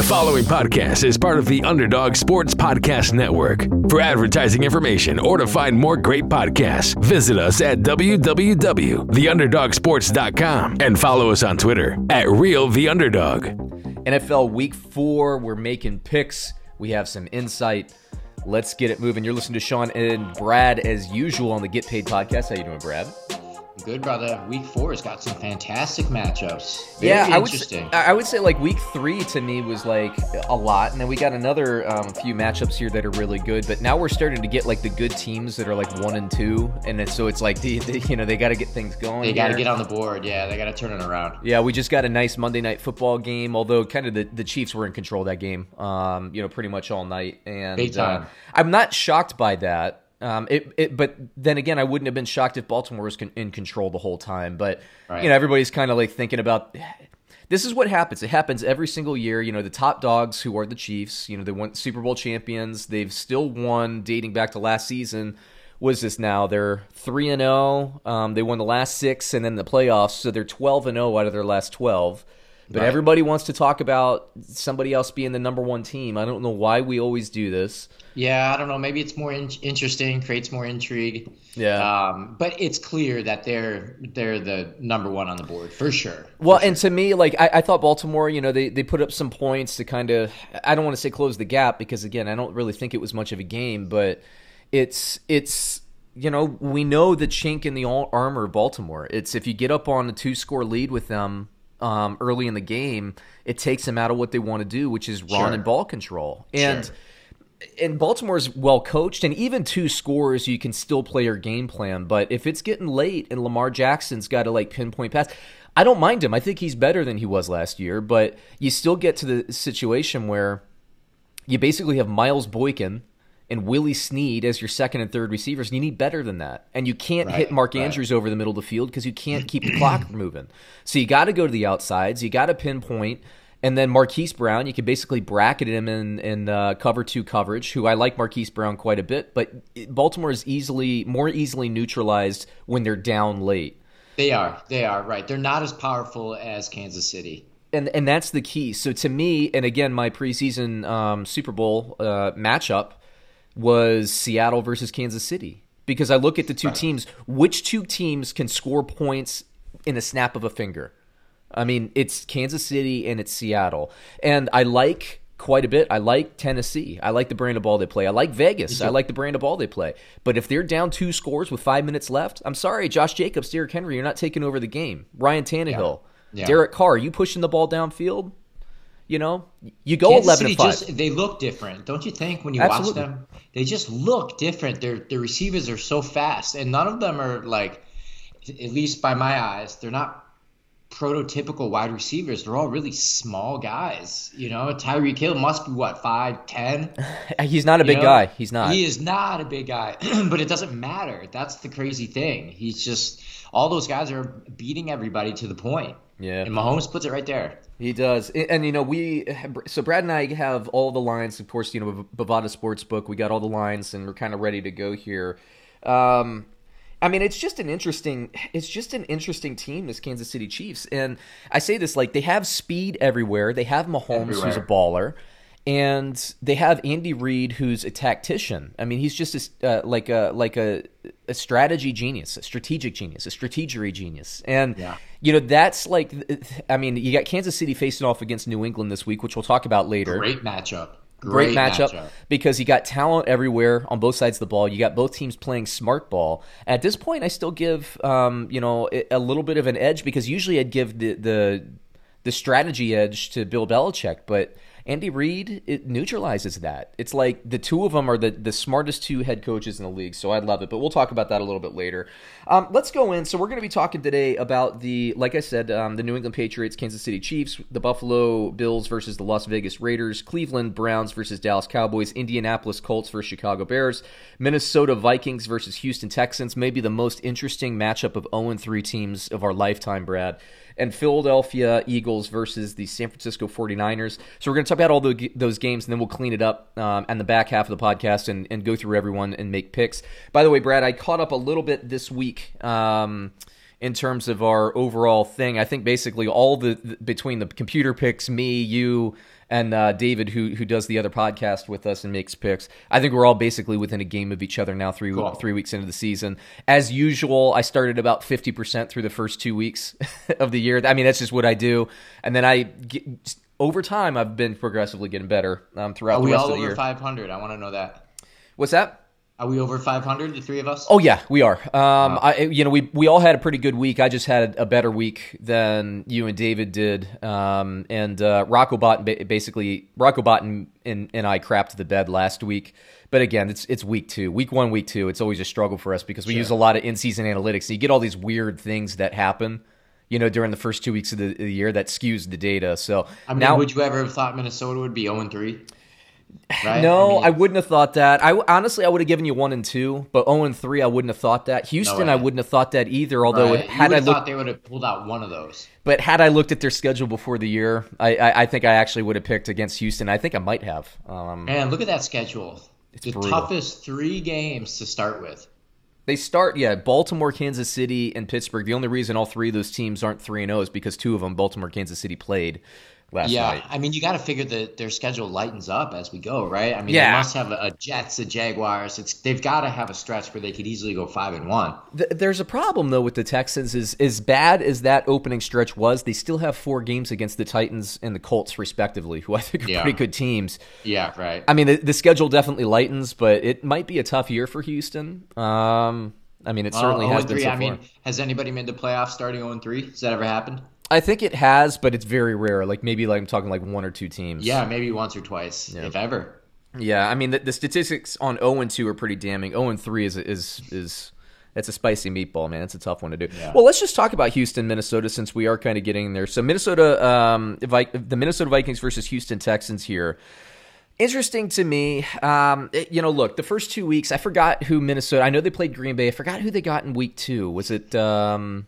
The following podcast is part of the Underdog Sports Podcast Network. For advertising information or to find more great podcasts, visit us at www.theunderdogsports.com and follow us on Twitter at Real The Underdog. NFL Week Four, we're making picks. We have some insight. Let's get it moving. You're listening to Sean and Brad as usual on the Get Paid podcast. How you doing, Brad? Good, brother. Week four has got some fantastic matchups. Very yeah, I would, interesting. say, I would say like week three to me was like a lot, and then we got another um, few matchups here that are really good. But now we're starting to get like the good teams that are like one and two, and then, so it's like the, the you know they got to get things going. they got to get on the board. Yeah, they got to turn it around. Yeah, we just got a nice Monday night football game. Although kind of the, the Chiefs were in control of that game, um, you know, pretty much all night. And. Uh, I'm not shocked by that. Um, it, it, but then again, I wouldn't have been shocked if Baltimore was con- in control the whole time. But Right. you know, everybody's kind of like thinking about. This is what happens. It happens every single year. You know, the top dogs who are the Chiefs. You know, they won Super Bowl champions. They've still won dating back to last season. Was this now? They're three and zero. Um, they won the last six, and then the playoffs. So they're twelve and zero out of their last twelve. But Right. everybody wants to talk about somebody else being the number one team. I don't know why we always do this. Yeah, I don't know. Maybe it's more in- interesting, creates more intrigue. Yeah. Um, but it's clear that they're they're the number one on the board for sure. Well, and to me, like I, I thought Baltimore, you know, they, they put up some points to kind of I don't want to say close the gap because again, I don't really think it was much of a game, but it's it's you know we know the chink in the armor of Baltimore. It's if you get up on a two score lead with them um, early in the game, it takes them out of what they want to do, which is run Sure. and ball control. And Sure. and Baltimore's well coached, and even two scores, you can still play your game plan. But if it's getting late and Lamar Jackson's got to like pinpoint pass, I don't mind him. I think he's better than he was last year. But you still get to the situation where you basically have Miles Boykin and Willie Snead as your second and third receivers, and you need better than that. And you can't Right, hit Mark right. Andrews over the middle of the field because you can't keep the clock moving. So you got to go to the outsides. You got to pinpoint. And then Marquise Brown, you can basically bracket him in in uh, cover two coverage. Who I like Marquise Brown quite a bit, but Baltimore is easily more easily neutralized when they're down late. They are. They are right. They're not as powerful as Kansas City. and and that's the key. So to me, and again, my preseason um, Super Bowl uh, matchup was Seattle versus Kansas City because I look at the two teams. Which two teams can score points in a snap of a finger? I mean, it's Kansas City and it's Seattle, and I like quite a bit. I like Tennessee. I like the brand of ball they play. I like Vegas. I like the brand of ball they play. But if they're down two scores with five minutes left, I'm sorry, Josh Jacobs, Derrick Henry, you're not taking over the game. Ryan Tannehill, Yeah. Derek Carr, you pushing the ball downfield? You know, you go Kansas eleven City five. just they look different, don't you think? When you Absolutely. watch them, they just look different. Their their receivers are so fast, and none of them are like, at least by my eyes, they're not prototypical wide receivers. They're all really small guys. You know, Tyreek Hill must be what five ten. He's not a big know? guy. He's not. He is not a big guy, but it doesn't matter. That's the crazy thing. He's just all those guys are beating everybody to the point. Yeah. and Mahomes puts it right there. He does, and, you know we. So Brad and I have all the lines, of course. You know, Bovada Sportsbook. We got all the lines, and we're kind of ready to go here. Um, I mean, it's just an interesting. It's just an interesting team, this Kansas City Chiefs, and I say this like they have speed everywhere. They have Mahomes, who's a baller, and they have Andy Reid, who's a tactician. I mean, he's just a, uh, like a like a, a strategy genius, a strategic genius, a strategery genius, and Yeah. You know that's like. I mean, you got Kansas City facing off against New England this week, which we'll talk about later Great matchup. great, matchup, because you got talent everywhere on both sides of the ball. You got both teams playing smart ball. At this point, I still give um, you know a- a little bit of an edge because usually I'd give the the the strategy edge to Bill Belichick, but Andy Reid it neutralizes that. It's like the two of them are the the smartest two head coaches in the league, so I love it. But we'll talk about that a little bit later. Um, let's go in. So we're going to be talking today about the, like I said, um, the New England Patriots, Kansas City Chiefs, the Buffalo Bills versus the Las Vegas Raiders, Cleveland Browns versus Dallas Cowboys, Indianapolis Colts versus Chicago Bears, Minnesota Vikings versus Houston Texans. Maybe the most interesting matchup of 0 3 teams of our lifetime, Brad and Philadelphia Eagles versus the San Francisco 49ers. So we're going to talk about all the, those games, and then we'll clean it up um, on the back half of the podcast and, and go through everyone and make picks. By the way, Brad, I caught up a little bit this week. Um, in terms of our overall thing, I think basically all the, the between the computer picks, me, you, and uh, David, who who does the other podcast with us and makes picks. I think we're all basically within a game of each other now. Three Cool. three weeks into the season, as usual, I started about fifty percent through the first two weeks of the year. I mean, that's just what I do, and then I get, over time I've been progressively getting better um, throughout Are the we rest all of the over year. 500? I want to know that. What's that? Are we over 500, the three of us? Oh yeah, we are. Um, I you know we we all had a pretty good week. I just had a better week than you and David did. Um, and uh, Rocco basically Rocco Bot and, and I crapped the bed last week. But again, it's it's week two, week one, week two. It's always a struggle for us because we use a lot of in season analytics. And you get all these weird things that happen. You know, during the first two weeks of the, the year, that skews the data. So I mean, now, would you ever have thought Minnesota would be 0 3? Right? No, I, mean, wouldn't have thought that. I honestly, I would have given you one and two, but zero and three, I wouldn't have thought that. Houston, way. I wouldn't have thought that either. Although, right. it, had I looked, thought they would have pulled out one of those. but had I looked at their schedule before the year, I, I, I think I actually would have picked against Houston. I think I might have. Um, Man, look at that schedule. It's the brutal. toughest three games to start with. they start, yeah, Baltimore, Kansas City, and Pittsburgh. The only reason all three of those teams aren't three and zero is because two of them, Baltimore, Kansas City, played last yeah, night. I mean, you got to figure that their schedule lightens up as we go, right? I mean, Yeah. they must have a, a Jets, a Jaguars. It's they've got to have a stretch where they could easily go five and one. Th- There's a problem though with the Texans. Is as bad as that opening stretch was, they still have four games against the Titans and the Colts, respectively, who I think are Yeah. pretty good teams. Yeah, right. I mean, the, the schedule definitely lightens, but it might be a tough year for Houston. Um, I mean, it certainly Well, has been so I mean, has anybody made the playoffs starting 0 3? Has that ever happened? I think it has, but it's very rare. Like maybe like I'm talking like one or two teams. Yeah, maybe once or twice, if ever. yeah. I mean, the, the statistics on 0 and 2 are pretty damning. 0 and 3 is is is it's a spicy meatball, man. It's a tough one to do. Well, let's just talk about Houston, Minnesota, since we are kind of getting there. So Minnesota, um, Vi- the Minnesota Vikings versus Houston Texans here. Interesting to me. Um, it- you know, look, the first two weeks, I forgot who Minnesota. I know they played Green Bay. I forgot who they got in week two. Was it? Um,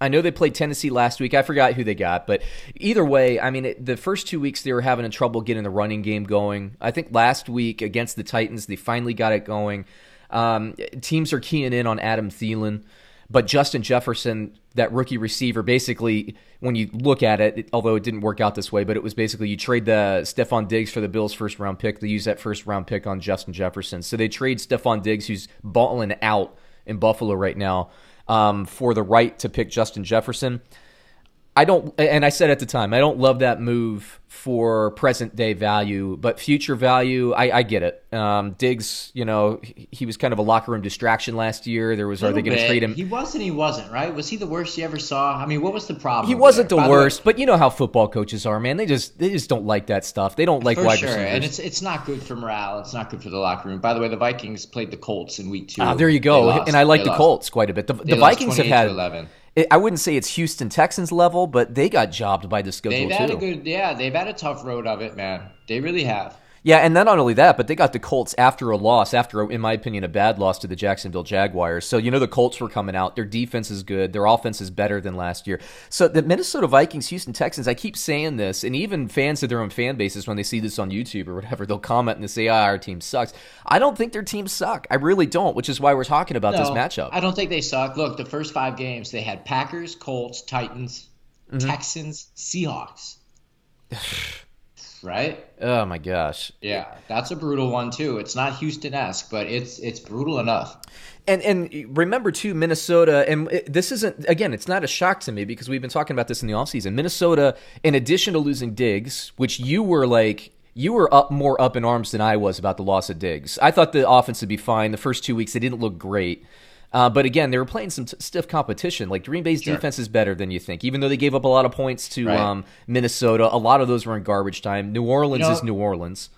I know they played Tennessee last week. I forgot who they got, but either way, I mean, the first two weeks they were having a trouble getting the running game going. I think last week against the Titans, they finally got it going. Um, teams are keying in on Adam Thielen, but Justin Jefferson, that rookie receiver, basically, when you look at it, it- although it didn't work out this way, but it was basically you trade the Stefon Diggs for the Bills' first round pick. They use that first round pick on Justin Jefferson. So they trade Stefon Diggs, who's balling out in Buffalo right now, um, for the right to pick Justin Jefferson. I don't, and I said at the time, I don't love that move for present day value, but future value, I, I get it. Um, Diggs, you know, he, he was kind of a locker room distraction last year. There was, are they going to trade him? He was and he wasn't, right? Was he the worst you ever saw? I mean, what was the problem? He wasn't there? the By way, worst, but you know how football coaches are, man. They just they just don't like that stuff. They don't like for wide sure, receivers. and it's it's not good for morale. It's not good for the locker room. By the way, the Vikings played the Colts in week two. Ah, there you go. And I like They the lost. Colts quite a bit. The, the Vikings have had. 11. It- I wouldn't say it's Houston Texans level, but they got jobbed by the schedule They've had too. a good, yeah. They've had a tough road of it, man. They really have. Yeah, and then not only that, but they got the Colts after a loss, after, a, in my opinion, a bad loss to the Jacksonville Jaguars. So, you know, the Colts were coming out. Their defense is good. Their offense is better than last year. So, the Minnesota Vikings, Houston Texans, I keep saying this, and even fans of their own fan bases, when they see this on YouTube or whatever, they'll comment and they say, ah, our team sucks. I don't think their teams suck. I really don't, which is why we're talking about this matchup. I don't think they suck. Look, the first five games they had Packers, Colts, Titans, Mm-hmm. Texans, Seahawks. right? oh, my gosh. Yeah, that's a brutal one too. It's not Houston esque, but it's it's brutal enough. And and remember too, Minnesota, and this isn't again, it's not a shock to me because we've been talking about this in the offseason. Minnesota, in addition to losing Diggs, which you were like you were up more up in arms than I was about the loss of Diggs. I thought the offense would be fine. The first two weeks they didn't look great. Uh, but again, they were playing some t- stiff competition. Like Green Bay's defense is better than you think, even though they gave up a lot of points to Right. um, Minnesota. A lot of those were in garbage time. New Orleans You know- is New Orleans.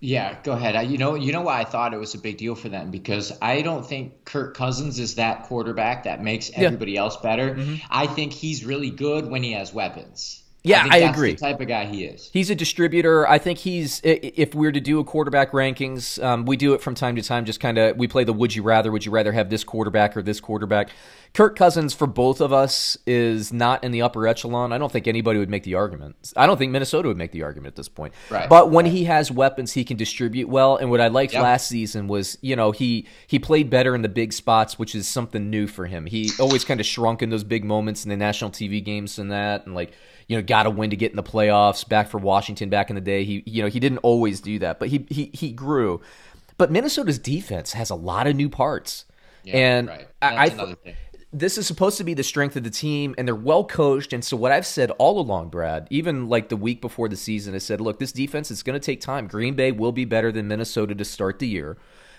Yeah, go ahead. I, you know, you know why I thought it was a big deal for them because I don't think Kirk Cousins is that quarterback that makes everybody else better. I think he's really good when he has weapons. Yeah, I that's agree. The type of guy he is. He's a distributor. I think he's. If we're to do a quarterback rankings, um, we do it from time to time. Just kind of, we play the would you rather. Would you rather have this quarterback or this quarterback? Kirk Cousins for both of us is not in the upper echelon. I don't think anybody would make the argument. I don't think Minnesota would make the argument at this point. Right, But when he has weapons, he can distribute well. And what I liked Yep. last season was, you know, he he played better in the big spots, which is something new for him. He always kind of shrunk in those big moments in the national TV games and that, and like you know, got to win to get in the playoffs. Back for Washington back in the day, he you know he didn't always do that, but he he he grew. But Minnesota's defense has a lot of new parts, Yeah, and right. I, I thing. this is supposed to be the strength of the team and they're well coached and so what i've said all along brad even like the week before the season i said look this defense is going to take time green bay will be better than minnesota to start the year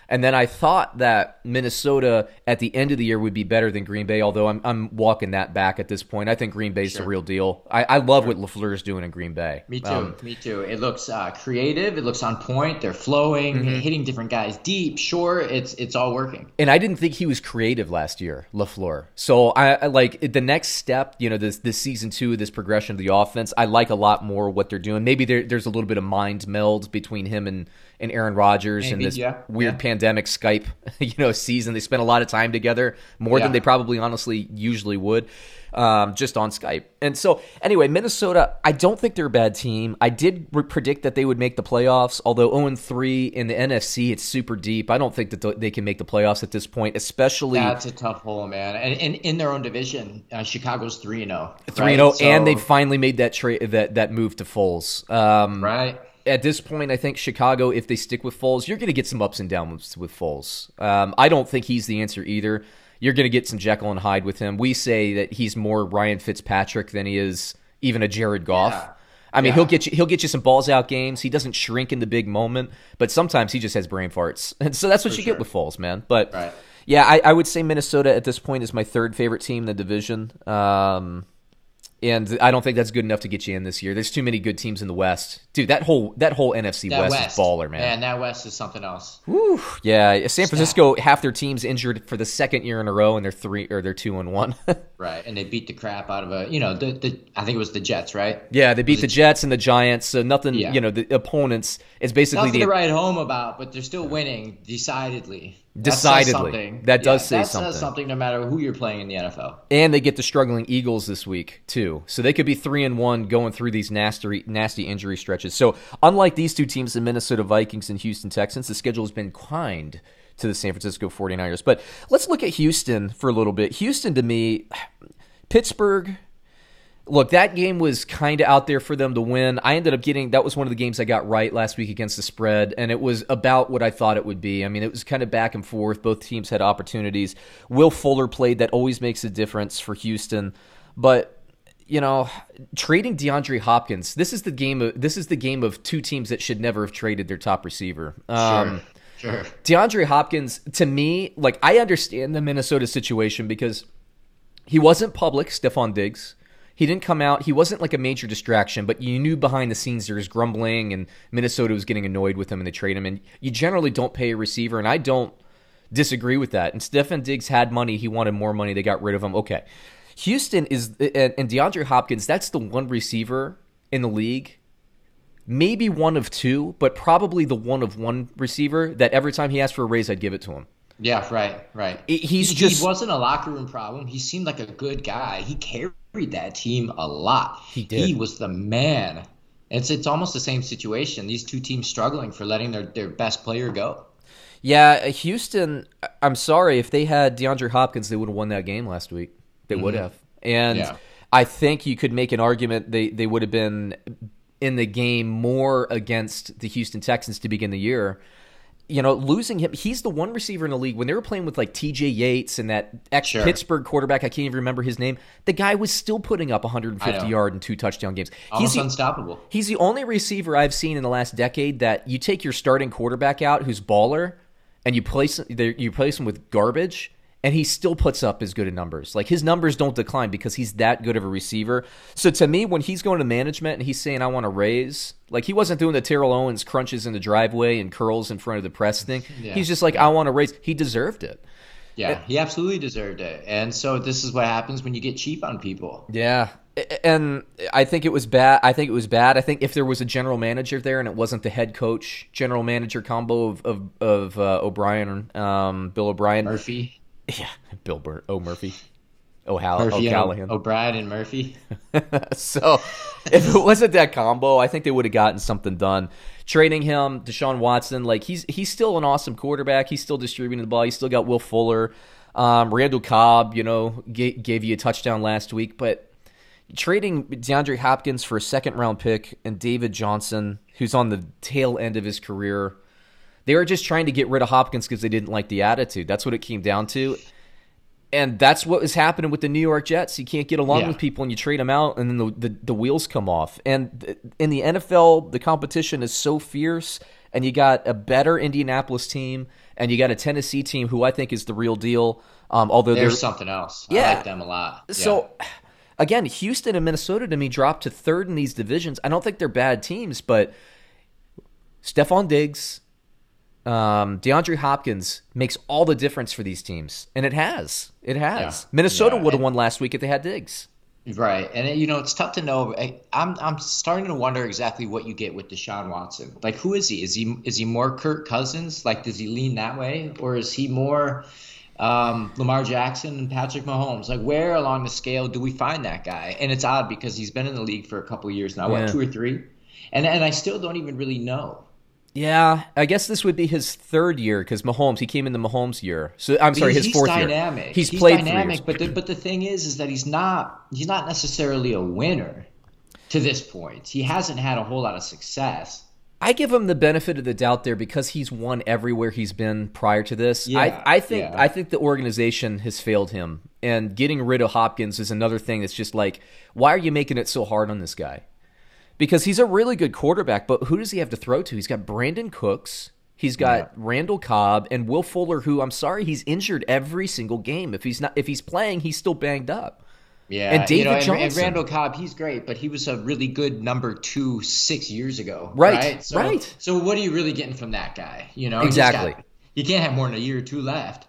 and then i thought that minnesota at the end of the year would be better than green bay although i'm, I'm walking that back at this point i think green bay's the real deal i, I love what lafleur is doing in green bay Me too. Um, me too. It looks uh, creative. It looks on point. They're flowing, Mm-hmm. hitting different guys deep, short. It's it's all working. and I didn't think he was creative last year, Lafleur. So I, I like the next step. You know, this this season two, this progression of the offense. I like a lot more what they're doing. Maybe there, there's a little bit of mind meld between him and and Aaron Rodgers and this yeah, weird yeah. pandemic Skype, you know, season. They spent a lot of time together, more than they probably honestly usually would, um, just on Skype. And so, anyway, Minnesota. I don't think they're a bad team. I did re- predict that they would make the playoffs. Although 0 3 in the NFC, it's super deep. I don't think that they can make the playoffs at this point, especially That's a tough hole, man. And, and in their own division, uh, Chicago's three and zero. three and zero, and they finally made that trade that that move to Foles. Um, right. At this point, I think Chicago, if they stick with Foles, you're going to get some ups and downs with Foles. Um, I don't think he's the answer either. You're going to get some Jekyll and Hyde with him. We say that he's more Ryan Fitzpatrick than he is even a Jared Goff. Yeah. I mean, Yeah. he'll get you. He'll get you some balls out games. He doesn't shrink in the big moment, but sometimes he just has brain farts, and so that's what you sure. get with Foles, man. But Right. yeah, I, I would say Minnesota at this point is my third favorite team in the division. Um, and I don't think that's good enough to get you in this year. There's too many good teams in the West, dude. That whole that whole NFC That West, West, is baller, man. Man, that West is something else. Whew. Yeah, San Francisco, half their teams injured for the second year in a row, and they're three or they're two and one. Right. And they beat the crap out of a, you know, the, the I think it was the Jets, right? yeah, they beat the Jets and the Giants, so nothing. Yeah. You know, the opponents is basically Nothing the to write home about, but they're still winning decidedly. Decidedly, That says Decidedly. something. That does Yeah, say that something. says something no matter who you're playing in the NFL. and they get the struggling Eagles this week too. So they could be three and one going through these nasty nasty injury stretches. So unlike these two teams, the Minnesota Vikings and Houston Texans, the schedule has been kind to the San Francisco 49ers. But let's look at Houston for a little bit. Houston to me, Pittsburgh. Look, that game was kind of out there for them to win. I ended up getting that was one of the games I got right last week against the spread, and it was about what I thought it would be. I mean, it was kind of back and forth. Both teams had opportunities. Will Fuller played. That always makes a difference for Houston. But you know, trading DeAndre Hopkins. This is the game. Of, this is the game of two teams that should never have traded their top receiver. Um, Sure. DeAndre Hopkins, to me, like I understand the Minnesota situation because he wasn't public, Stefon Diggs. He didn't come out. He wasn't like a major distraction, but you knew behind the scenes there was grumbling and Minnesota was getting annoyed with him and they trade him. And you generally don't pay a receiver, and I don't disagree with that. And Stefon Diggs had money. He wanted more money. They got rid of him. Okay. Houston is, and DeAndre Hopkins, that's the one receiver in the league maybe one of two, but probably the one of one receiver that every time he asked for a raise, I'd give it to him. Yeah, right, right. He- he's he, just- he wasn't a locker room problem. He seemed like a good guy. He carried that team a lot. He did. He was the man. It's it's almost the same situation. These two teams struggling for letting their, their best player go. Yeah, Houston. I'm sorry if they had DeAndre Hopkins, they would have won that game last week. They mm-hmm. would have, and Yeah. I think you could make an argument they they would have been in the game more against the Houston Texans to begin the year. You know, losing him, he's the one receiver in the league. When they were playing with like TJ Yates and that ex Sure. Pittsburgh quarterback, I can't even remember his name. The guy was still putting up 150 yard and two touchdown games. Almost the- unstoppable. He's the only receiver I've seen in the last decade that you take your starting quarterback out, who's baller, and you place you place him with garbage, and he still puts up as good of numbers. Like his numbers don't decline because he's that good of a receiver. So to me, when he's going to management and he's saying I want to raise, like he wasn't doing the Terrell Owens crunches in the driveway and curls in front of the press thing. Yeah. He's just like I want to raise. He deserved it. Yeah, he absolutely deserved it. And so this is what happens when you get cheap on people. Yeah. And I think it was bad. I think it was bad. I think if there was a general manager there and it wasn't the head coach general manager combo of of, of uh, O'Brien, um, Bill O'Brien, Murphy, yeah, Bill Bur- O Murphy, O'Hall, Murphy, and O'Callahan. O- O'Brien, and Murphy. so if it wasn't that combo, I think they would have gotten something done. Trading him, Deshaun Watson, like he's he's still an awesome quarterback. He's still distributing the ball. He's still got Will Fuller, um, Randall Cobb. You know, gave, gave you a touchdown last week, but trading DeAndre Hopkins for a second round pick and David Johnson, who's on the tail end of his career. They were just trying to get rid of Hopkins because they didn't like the attitude. That's what it came down to. And that's what was happening with the New York Jets. You can't get along Yeah. with people and you trade them out, and then the, the, the wheels come off. And th- in the NFL, the competition is so fierce, and you got a better Indianapolis team, and you got a Tennessee team who I think is the real deal. Um, although they're There's something else. Yeah. I like them a lot. Yeah. so, again, Houston and Minnesota to me dropped to third in these divisions. I don't think they're bad teams, but Stefon Diggs, um, DeAndre Hopkins makes all the difference for these teams, and it has. It has. Yeah. Minnesota Yeah. would have won last week if they had Diggs. Right, and you know it's tough to know. I, I'm I'm starting to wonder exactly what you get with Deshaun Watson. Like, who is he? Is he is he more Kirk Cousins? Like, does he lean that way, or is he more um, Lamar Jackson and Patrick Mahomes? Like, where along the scale do we find that guy? And it's odd because he's been in the league for a couple years now, Yeah. what two or three, and and I still don't even really know. Yeah, I guess this would be his third year because Mahomes. He came in the Mahomes year. So I'm sorry, his he's fourth dynamic. year. He's, played three dynamic, but the, but the thing is, is that he's not he's not necessarily a winner to this point. He hasn't had a whole lot of success. I give him the benefit of the doubt there because he's won everywhere he's been prior to this. Yeah, I, I think yeah. I think the organization has failed him, and getting rid of Hopkins is another thing that's just like, why are you making it so hard on this guy? Because he's a really good quarterback, but who does he have to throw to? He's got Brandin Cooks, he's got Randall Cobb, and Will Fuller, who I'm sorry, he's injured every single game. If he's not, if he's playing, he's still banged up. Yeah, And you know, David and, and Randall Cobb, he's great, but he was a really good number two six years ago. Right, So, right. So what are you really getting from that guy? You know, Exactly. got- you can't have more than a year or two left.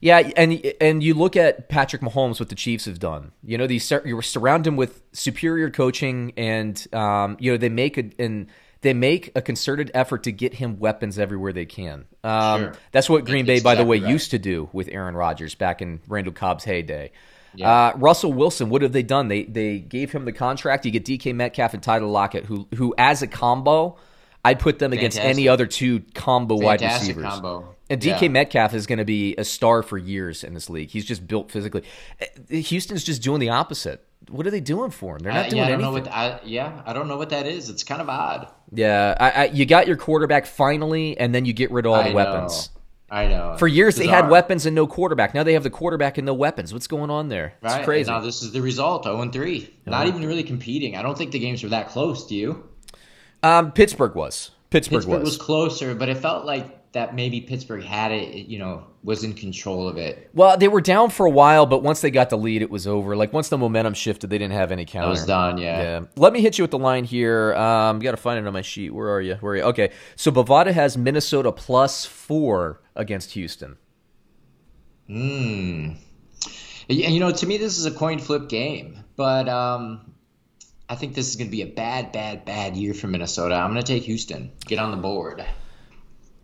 Yeah, and and you look at Patrick Mahomes, what the Chiefs have done. You know, these you surround him with superior coaching, and um, you know they make a and they make a concerted effort to get him weapons everywhere they can. Um, Sure. That's what Green Bay, That's by the way, right. used to do with Aaron Rodgers back in Randall Cobb's heyday. Uh, Russell Wilson, what have they done? They they gave him the contract. You get DK Metcalf and Tyler Lockett, who who as a combo, I'd put them against any other two combo wide receivers. combo. And DK Yeah. Metcalf is going to be a star for years in this league. He's just built physically. Eh, Houston's just doing the opposite. What are they doing for him? They're not I, doing yeah, I don't anything. know what I, yeah, I don't know what that is. It's kind of odd. yeah, I, I, you got your quarterback finally, and then you get rid of all the weapons. Know. I know. For years, they had weapons and no quarterback. Now they have the quarterback and no weapons. What's going on there? It's Right. crazy. Now this is the result, 0 and 3. Not even really competing. I don't think the games were that close, do you? Um, Pittsburgh was. Pittsburgh, Pittsburgh was. was closer, but it felt like that maybe Pittsburgh had it, you know, was in control of it. Well, they were down for a while, but once they got the lead, it was over. Like once the momentum shifted, they didn't have any counter. That was done, yeah. Yeah. Let me hit you with the line here. Um, you got to find it on my sheet. Where are you? Where are you? Okay. So Bovada has Minnesota plus four against Houston. Hmm. And you know, to me, this is a coin flip game, but um, I think this is going to be a bad, bad, bad year for Minnesota. I'm going to take Houston. Get on the board.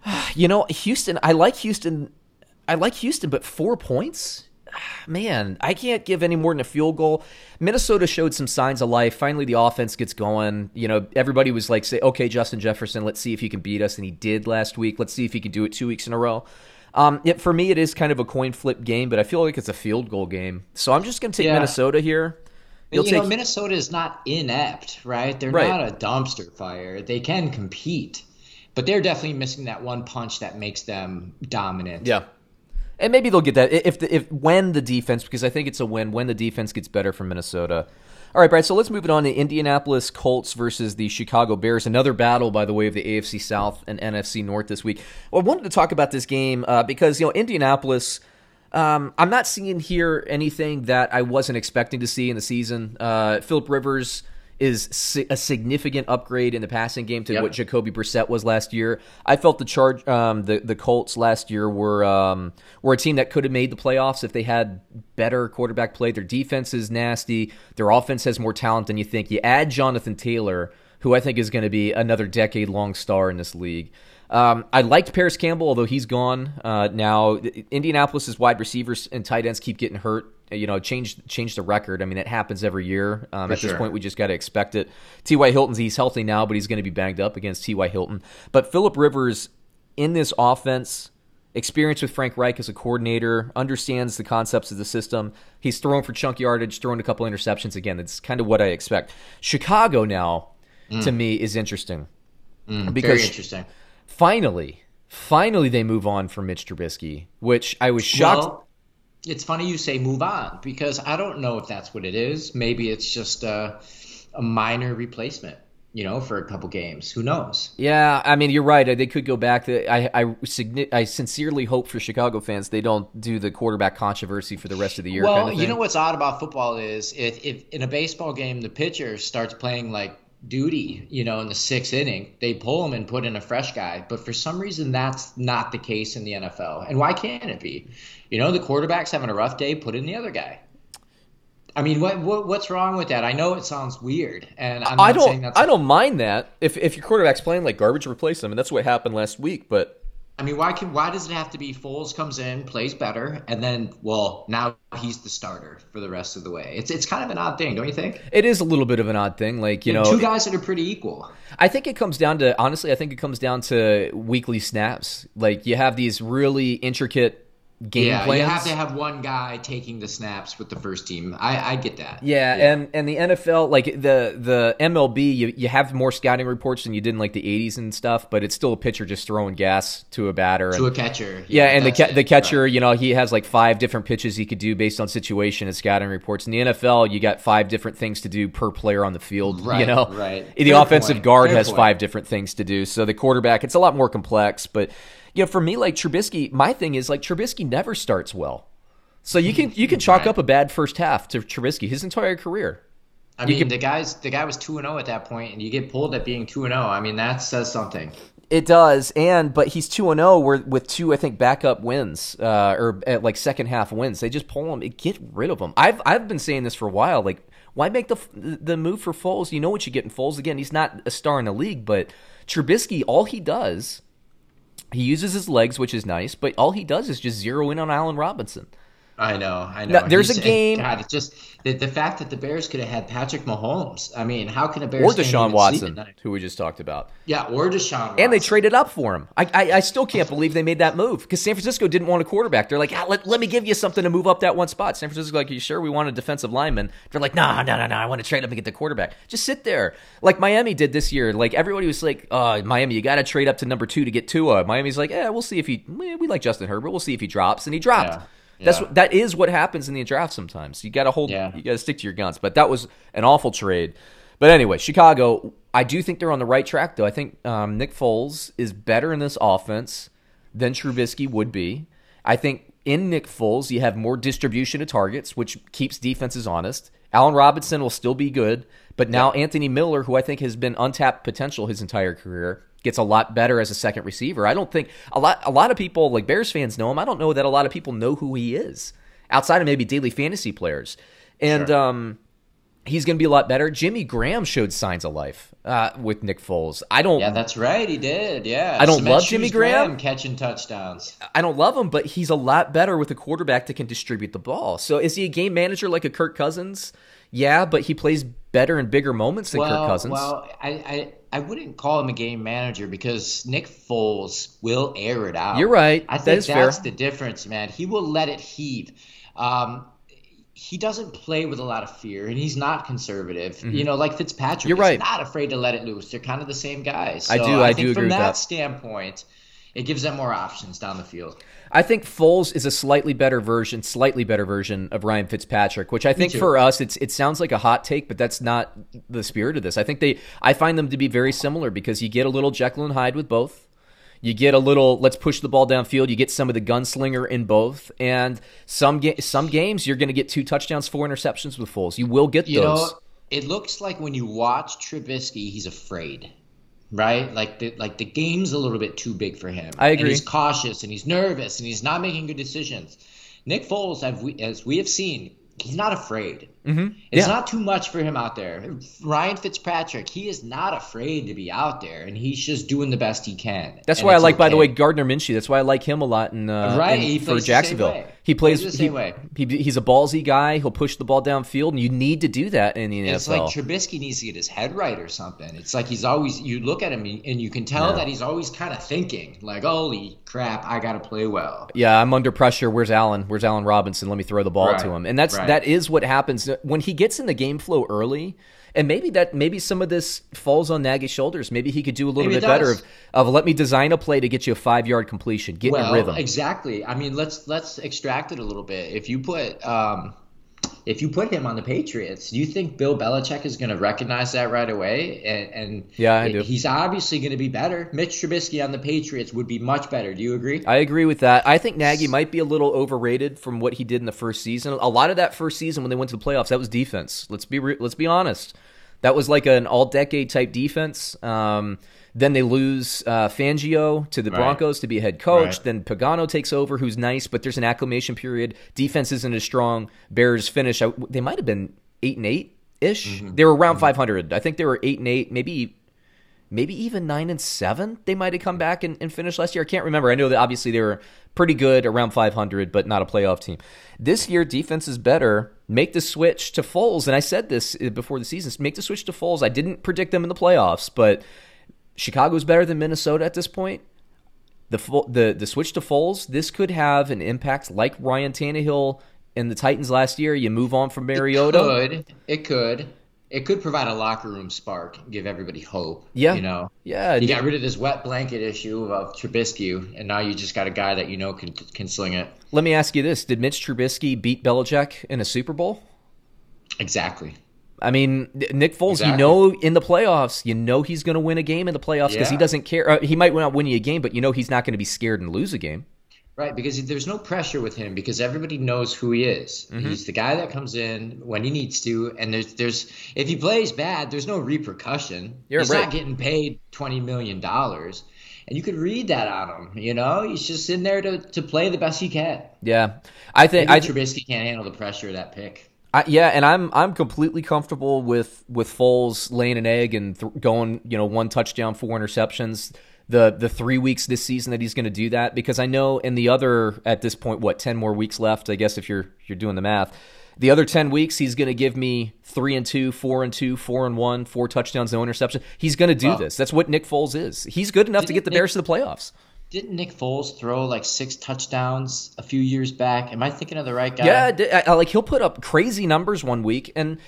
You know, Houston. I like Houston. I like Houston, but four points. Man, I can't give any more than a field goal. Minnesota showed some signs of life. Finally, the offense gets going. You know, everybody was like, "Say, okay, Justin Jefferson, let's see if he can beat us," and he did last week. Let's see if he can do it two weeks in a row. Um, it, for me, it is kind of a coin flip game, but I feel like it's a field goal game. So I'm just going to take Yeah. Minnesota here. you You'll know, take- Minnesota is not inept, right? They're Right. not a dumpster fire. They can compete, but they're definitely missing that one punch that makes them dominant. Yeah. And maybe they'll get that if the, if when the defense because I think it's a win when the defense gets better from Minnesota. All right, Brad. So let's move it on to Indianapolis Colts versus the Chicago Bears. Another battle, by the way, of the AFC South and NFC North this week. Well, I wanted to talk about this game uh, because you know Indianapolis. Um, I'm not seeing here anything that I wasn't expecting to see in the season. Uh, Philip Rivers is si- a significant upgrade in the passing game to Yep. what Jacoby Brissett was last year. I felt the charge, um, the the Colts last year were um, were a team that could have made the playoffs if they had better quarterback play. Their defense is nasty. Their offense has more talent than you think. You add Jonathan Taylor, who I think is going to be another decade long star in this league. Um, I liked Parris Campbell, although he's gone uh, now. Indianapolis's wide receivers and tight ends keep getting hurt. You know, change change the record. I mean, it happens every year. Um, at this sure. point, we just got to expect it. T.Y. Hilton's he's healthy now, but he's going to be banged up against T.Y. Hilton. But Philip Rivers in this offense experience with Frank Reich as a coordinator, understands the concepts of the system. He's thrown for chunk yardage, thrown a couple interceptions. Again, that's kind of what I expect. Chicago now, mm. to me, is interesting. Mm, because very interesting. Finally, finally, they move on from Mitch Trubisky, which I was shocked. Well, it's funny you say move on because I don't know if that's what it is. Maybe it's just a, a minor replacement you know, for a couple games. Who knows? Yeah, I mean, you're right. They could go back. To, I, I, I sincerely hope for Chicago fans they don't do the quarterback controversy for the rest of the year. Well, kind of you know what's odd about football is if, if in a baseball game the pitcher starts playing like duty, you know, in the sixth inning, they pull him and put in a fresh guy. But for some reason, that's not the case in the NFL. And why can't it be? You know, the quarterback's having a rough day, put in the other guy. I mean, what, what, what's wrong with that? I know it sounds weird, and I'm I don't I don't mind that if if your quarterback's playing like garbage, replace them, and that's what happened last week. But I mean, why can why does it have to be Foles comes in, plays better, and then well now he's the starter for the rest of the way? It's it's kind of an odd thing, don't you think? It is a little bit of an odd thing, like you and know, two guys that are pretty equal. I think it comes down to honestly, I think it comes down to weekly snaps. Like you have these really intricate game yeah, plans. You have to have one guy taking the snaps with the first team. I, I get that. Yeah, yeah, and and the NFL, like the the MLB, you, you have more scouting reports than you did in like the '80s and stuff, but it's still a pitcher just throwing gas to a batter to and, a catcher. Yeah, yeah and the ca- the catcher, right. you know, he has like five different pitches he could do based on situation and scouting reports. In the NFL, you got five different things to do per player on the field. Right, you know, right. The Fair offensive point. guard Fair has point. five different things to do. So the quarterback, it's a lot more complex, but you know, for me, like Trubisky, my thing is like Trubisky never starts well. So you can you can chalk Right. up a bad first half to Trubisky his entire career. I mean, can- the guys the guy was two and zero at that point, and you get pulled at being two and zero. I mean, that says something. It does, and but he's two and zero with two, I think, backup wins uh, or at like second half wins. They just pull him, get rid of him. I've I've been saying this for a while. Like, why make the the move for Foles? You know what you get in Foles. Again, he's not a star in the league, but Trubisky, all he does, he uses his legs, which is nice, but all he does is just zero in on Allen Robinson. I know, I know. Now, there's He's- a game- God, it's just the, the fact that the Bears could have had Patrick Mahomes. I mean, how can a Bears Or Deshaun Watson, who we just talked about. Yeah, or Deshaun. And they traded up for him. I, I, I still can't believe they made that move because San Francisco didn't want a quarterback. They're like, ah, let, let me give you something to move up that one spot. San Francisco's like, you sure we want a defensive lineman? They're like, no, no, no, no. I want to trade up and get the quarterback. Just sit there. Like Miami did this year. Like everybody was like, uh, Miami, you got to trade up to number two to get Tua. Miami's like, yeah, we'll see if he, we we like Justin Herbert. We'll see if he drops. And he dropped. Yeah. That's Yeah. that is what happens in the draft sometimes. You got to hold Yeah. you got to stick to your guns. But that was an awful trade. But anyway, Chicago, I do think they're on the right track though. I think um, Nick Foles is better in this offense than Trubisky would be. I think in Nick Foles, you have more distribution of targets, which keeps defenses honest. Allen Robinson will still be good, but now Anthony Miller, who I think has been untapped potential his entire career, gets a lot better as a second receiver. I don't think a lot a lot of people like Bears fans know him. I don't know that a lot of people know who he is outside of maybe daily fantasy players. And Sure. um he's going to be a lot better. Jimmy Graham showed signs of life uh, with Nick Foles. I don't Yeah, that's right. He did. Yeah. I don't Cement love Shoes Jimmy Graham. catching touchdowns. I don't love him, but he's a lot better with a quarterback that can distribute the ball. So is he a game manager like a Kirk Cousins? Yeah, but he plays better in bigger moments than well, Kirk Cousins. well, I, I I wouldn't call him a game manager because Nick Foles will air it out. You're right. I think is that's fair. the difference, man. He will let it heave. Um, he doesn't play with a lot of fear, and he's not conservative. You know, like Fitzpatrick, Mm-hmm. You're right. not afraid to let it loose. They're kind of the same guys. I do- I think do from agree with that, that. standpoint. It gives them more options down the field. I think Foles is a slightly better version, slightly better version of Ryan Fitzpatrick, which I think for us it's it sounds like a hot take, but that's not the spirit of this. I think they I find them to be very similar because you get a little Jekyll and Hyde with both. You get a little let's push the ball downfield. You get some of the gunslinger in both, and some ga- some games you're going to get two touchdowns, four interceptions with Foles. You will get You those. know, it looks like when you watch Trubisky, he's afraid, right? Like the like the game's a little bit too big for him. I And agree. he's cautious and he's nervous and he's not making good decisions. Nick Foles, as we, as we have seen, he's not afraid. Mm-hmm. It's Yeah. not too much for him out there. Ryan Fitzpatrick, he is not afraid to be out there, and he's just doing the best he can. That's why I like, by the way. Gardner Minshew. That's why I like him a lot in, uh, Right, in- he for plays the same Jacksonville. He plays, Plays the he- same way. He, he's a ballsy guy. He'll push the ball downfield, and you need to do that in the NFL. It's like Trubisky needs to get his head right or something. It's like he's always you look at him and you can tell Yeah. that he's always kind of thinking like, "Holy crap, I got to play well." yeah, I'm under pressure. Where's Allen? Where's Allen Robinson? Let me throw the ball Right, to him. And that's right. that is what happens when he gets in the game flow early. And maybe that maybe some of this falls on Nagy's shoulders. Maybe he could do a little Maybe bit better of, of let me design a play to get you a five yard completion, get well, a rhythm. exactly. I mean, let's let's extract it a little bit. If you put um, if you put him on the Patriots, do you think Bill Belichick is going to recognize that right away? And, and Yeah, I do. He's obviously going to be better. Mitch Trubisky on the Patriots would be much better. Do you agree? I agree with that. I think Nagy might be a little overrated from what he did in the first season. A lot of that first season when they went to the playoffs, that was defense. Let's be re- let's be honest. That was like an all decade type defense. Um, then they lose uh, Fangio to the Right. Broncos to be head coach. Right. Then Pagano takes over, who's nice, but there's an acclimation period. Defense isn't as strong. Bears finish. I, they might have been eight and eight ish. Mm-hmm. They were around 500. I think they were eight and eight, maybe maybe even nine and seven. They might have come back and, and finished last year. I can't remember. I know that obviously they were pretty good, around 500, but not a playoff team. This year, defense is better. Make the switch to Foles, and I said this uh, before the season. Make the switch to Foles. I didn't predict them in the playoffs, but Chicago's better than Minnesota at this point. The the the switch to Foles, this could have an impact like Ryan Tannehill and the Titans last year. You move on from Mariota. It could. It could. It could provide a locker room spark, give everybody hope. Yeah. You know. Yeah, You got rid of this wet blanket issue of Trubisky, and now you just got a guy that you know can can sling it. Let me ask you this: Did Mitch Trubisky beat Belichick in a Super Bowl? Exactly. I mean, Nick Foles, you know, in the playoffs, you know he's going to win a game in the playoffs because he doesn't care. Uh, he might not win you a game, but you know he's not going to be scared and lose a game. Right, because there's no pressure with him because everybody knows who he is. Mm-hmm. He's the guy that comes in when he needs to, and there's there's if he plays bad, there's no repercussion. You're he's right. not getting paid twenty million dollars, and you could read that on him. You know, he's just in there to, to play the best he can. Yeah, I think Maybe I, Trubisky can't handle the pressure of that pick. I, yeah, and I'm I'm completely comfortable with with Foles laying an egg and th- going, you know, one touchdown, four interceptions. The the three weeks this season that he's going to do that because I know in the other at this point what ten more weeks left I guess if you're you're doing the math. The other ten weeks he's going to give me three and two four and two four and one four touchdowns no interception. He's going to do Wow. this. That's what Nick Foles is. He's good enough to get the Nick- Bears to the playoffs Didn't Nick Foles throw like six touchdowns a few years back? Am I thinking of the right guy? Yeah, I- I- like he'll put up crazy numbers one week, and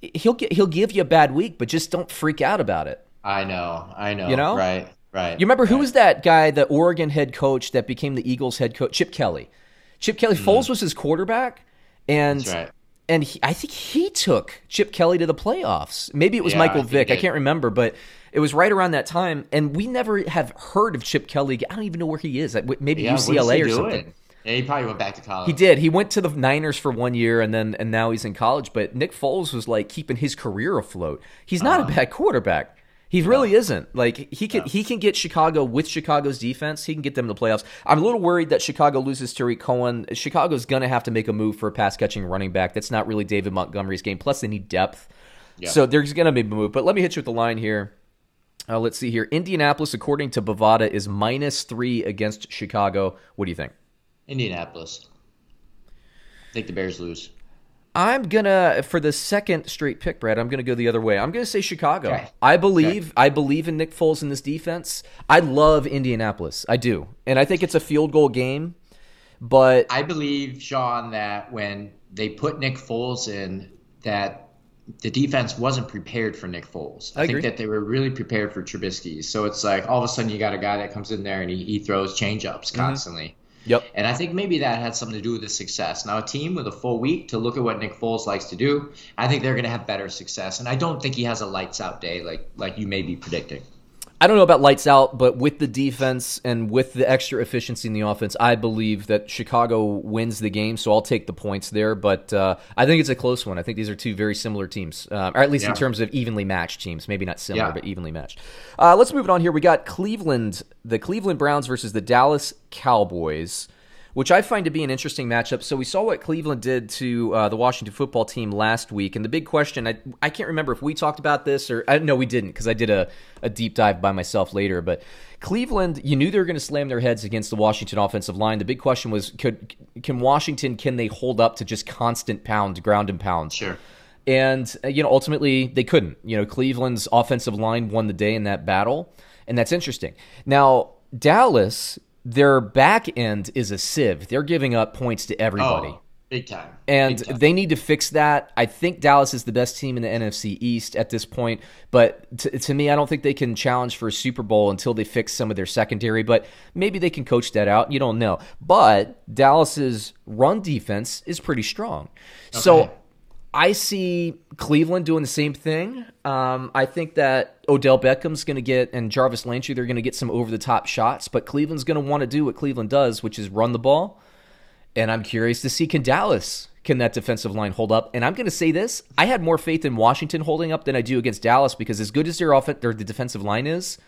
he'll get he'll give you a bad week, but just don't freak out about it. I know, I know. You know? right, right. You remember who was that guy, the Oregon head coach that became the Eagles head coach, Chip Kelly? Chip Kelly, Foles was his quarterback, and Mm. That's right. and he, I think he took Chip Kelly to the playoffs. Maybe it was Yeah, Michael Vick. I can't remember, but it was right around that time, and we never have heard of Chip Kelly. I don't even know where he is. Maybe Yeah, UCLA or doing? something. Yeah, he probably went back to college. He did. He went to the Niners for one year and then and now he's in college. But Nick Foles was like keeping his career afloat. He's not Uh-huh. a bad quarterback. He really isn't. Like he can he can get Chicago with Chicago's defense. He can get them to the playoffs. I'm a little worried that Chicago loses Tarik Cohen. Chicago's gonna have to make a move for a pass catching running back. That's not really David Montgomery's game. Plus they need depth. Yeah. So there's gonna be a move. But let me hit you with the line here. Uh, let's see here. Indianapolis, according to Bovada, is minus three against Chicago. What do you think? Indianapolis. I think the Bears lose. I'm gonna for the second straight pick, Brad. I'm gonna go the other way. I'm gonna say Chicago. Okay. I believe I believe in Nick Foles in this defense. I love Indianapolis. I do, and I think it's a field goal game. But I believe, Sean, that when they put Nick Foles in, that the defense wasn't prepared for Nick Foles. I I, think that they were really prepared for Trubisky. So it's like all of a sudden you got a guy that comes in there and he, he throws change ups Mm-hmm. constantly. yep, And I think maybe that had something to do with the success. Now, a team with a full week to look at what Nick Foles likes to do, I think they're going to have better success. And I don't think he has a lights out day like like you may be predicting. I don't know about lights out, but with the defense and with the extra efficiency in the offense, I believe that Chicago wins the game. So I'll take the points there. But uh, I think it's a close one. I think these are two very similar teams, uh, or at least in terms of evenly matched teams. Maybe not similar, Yeah. but evenly matched. Uh, let's move it on here. We got Cleveland, the Cleveland Browns versus the Dallas Cowboys. Which I find to be an interesting matchup. So we saw what Cleveland did to uh, the Washington football team last week, and the big question I I can't remember if we talked about this or I, no we didn't because I did a, a deep dive by myself later. But Cleveland, you knew they were going to slam their heads against the Washington offensive line. The big question was could can Washington can they hold up to just constant pound ground and pound? Sure. And uh, you know ultimately they couldn't. You know Cleveland's offensive line won the day in that battle, and that's interesting. Now Dallas their back end is a sieve. They're giving up points to everybody. Oh, big time. And Big time. they need to fix that. I think Dallas is the best team in the NFC East at this point, but to, to me, I don't think they can challenge for a Super Bowl until they fix some of their secondary. But maybe they can coach that out. You don't know. But Dallas's run defense is pretty strong. So Okay. I see Cleveland doing the same thing. Um, I think that Odell Beckham's going to get and Jarvis Landry they're going to get some over the top shots, but Cleveland's going to want to do what Cleveland does, which is run the ball. And I'm curious to see can Dallas can that defensive line hold up? And I'm going to say this: I had more faith in Washington holding up than I do against Dallas because as good as their offense, their the defensive line is,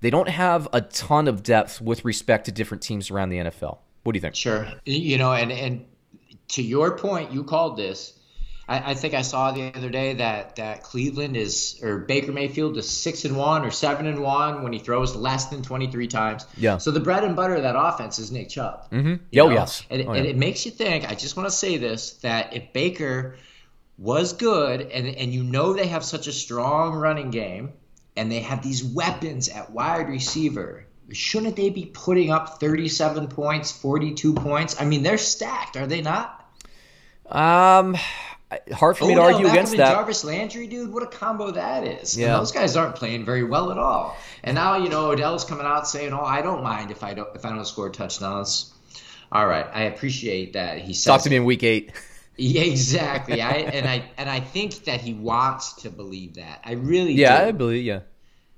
they don't have a ton of depth with respect to different teams around the NFL. What do you think? Sure. You know, and and to your point, you called this. I, I think I saw the other day that that Cleveland is or Baker Mayfield is six and one or seven and one when he throws less than twenty three times. Yeah. So the bread and butter of that offense is Nick Chubb. Mm-hmm. Oh know? yes. And, Oh, and it makes you think. I just want to say this: that if Baker was good, and and you know they have such a strong running game, and they have these weapons at wide receiver, shouldn't they be putting up 37 points, 42 points? I mean, they're stacked, are they not? Um, hard for me oh, to Odell argue against that. Jarvis Landry, dude, what a combo that is. And Yeah. those guys aren't playing very well at all. And now you know Odell's coming out saying, "Oh, I don't mind if I don't if I don't score touchdowns." All right, I appreciate that he says Talk to me in week eight. Yeah, exactly. I and I and I think that he wants to believe that. I really Yeah, do. I believe. Yeah.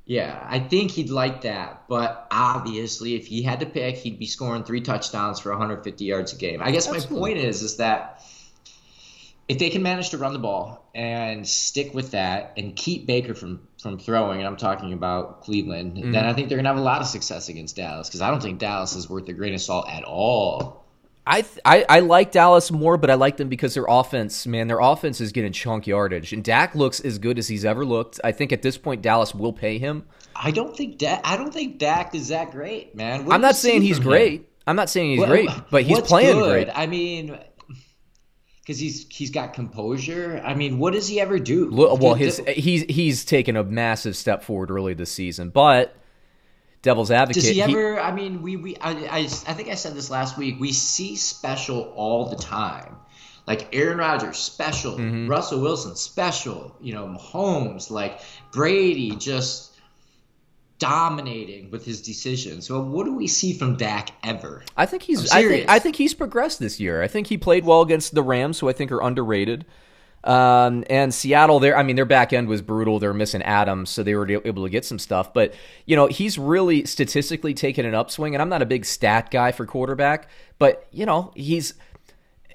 Yeah, I think he'd like that. But obviously, if he had to pick, he'd be scoring three touchdowns for 150 yards a game. I guess my point is, is that if they can manage to run the ball and stick with that and keep Baker from from throwing, and I'm talking about Cleveland, Mm-hmm. then I think they're gonna have a lot of success against Dallas because I don't think Dallas is worth a grain of salt at all. I, th- I I like Dallas more, but I like them because their offense, man, their offense is getting chunk yardage, and Dak looks as good as he's ever looked. I think at this point Dallas will pay him. I don't think Dak. I don't think Dak is that great, man. What I'm not saying he's from him? great. I'm not saying he's What- great, but he's playing good? great. I mean, because he's he's got composure. I mean, what does he ever do? Well, his he's he's taken a massive step forward early this season, but devil's advocate. Does he he- ever? I mean, we we I, I I think I said this last week. We see special all the time. Like Aaron Rodgers, special. Mm-hmm. Russell Wilson, special. You know, Mahomes, like Brady, just dominating with his decisions. So, what do we see from Dak ever? I think he's. I'm think. I think he's progressed this year. I think he played well against the Rams, who I think are underrated. Um, and Seattle, their I mean, their back end was brutal. They're missing Adams, so they were able to get some stuff. But you know, he's really statistically taken an upswing. And I'm not a big stat guy for quarterback, but you know, he's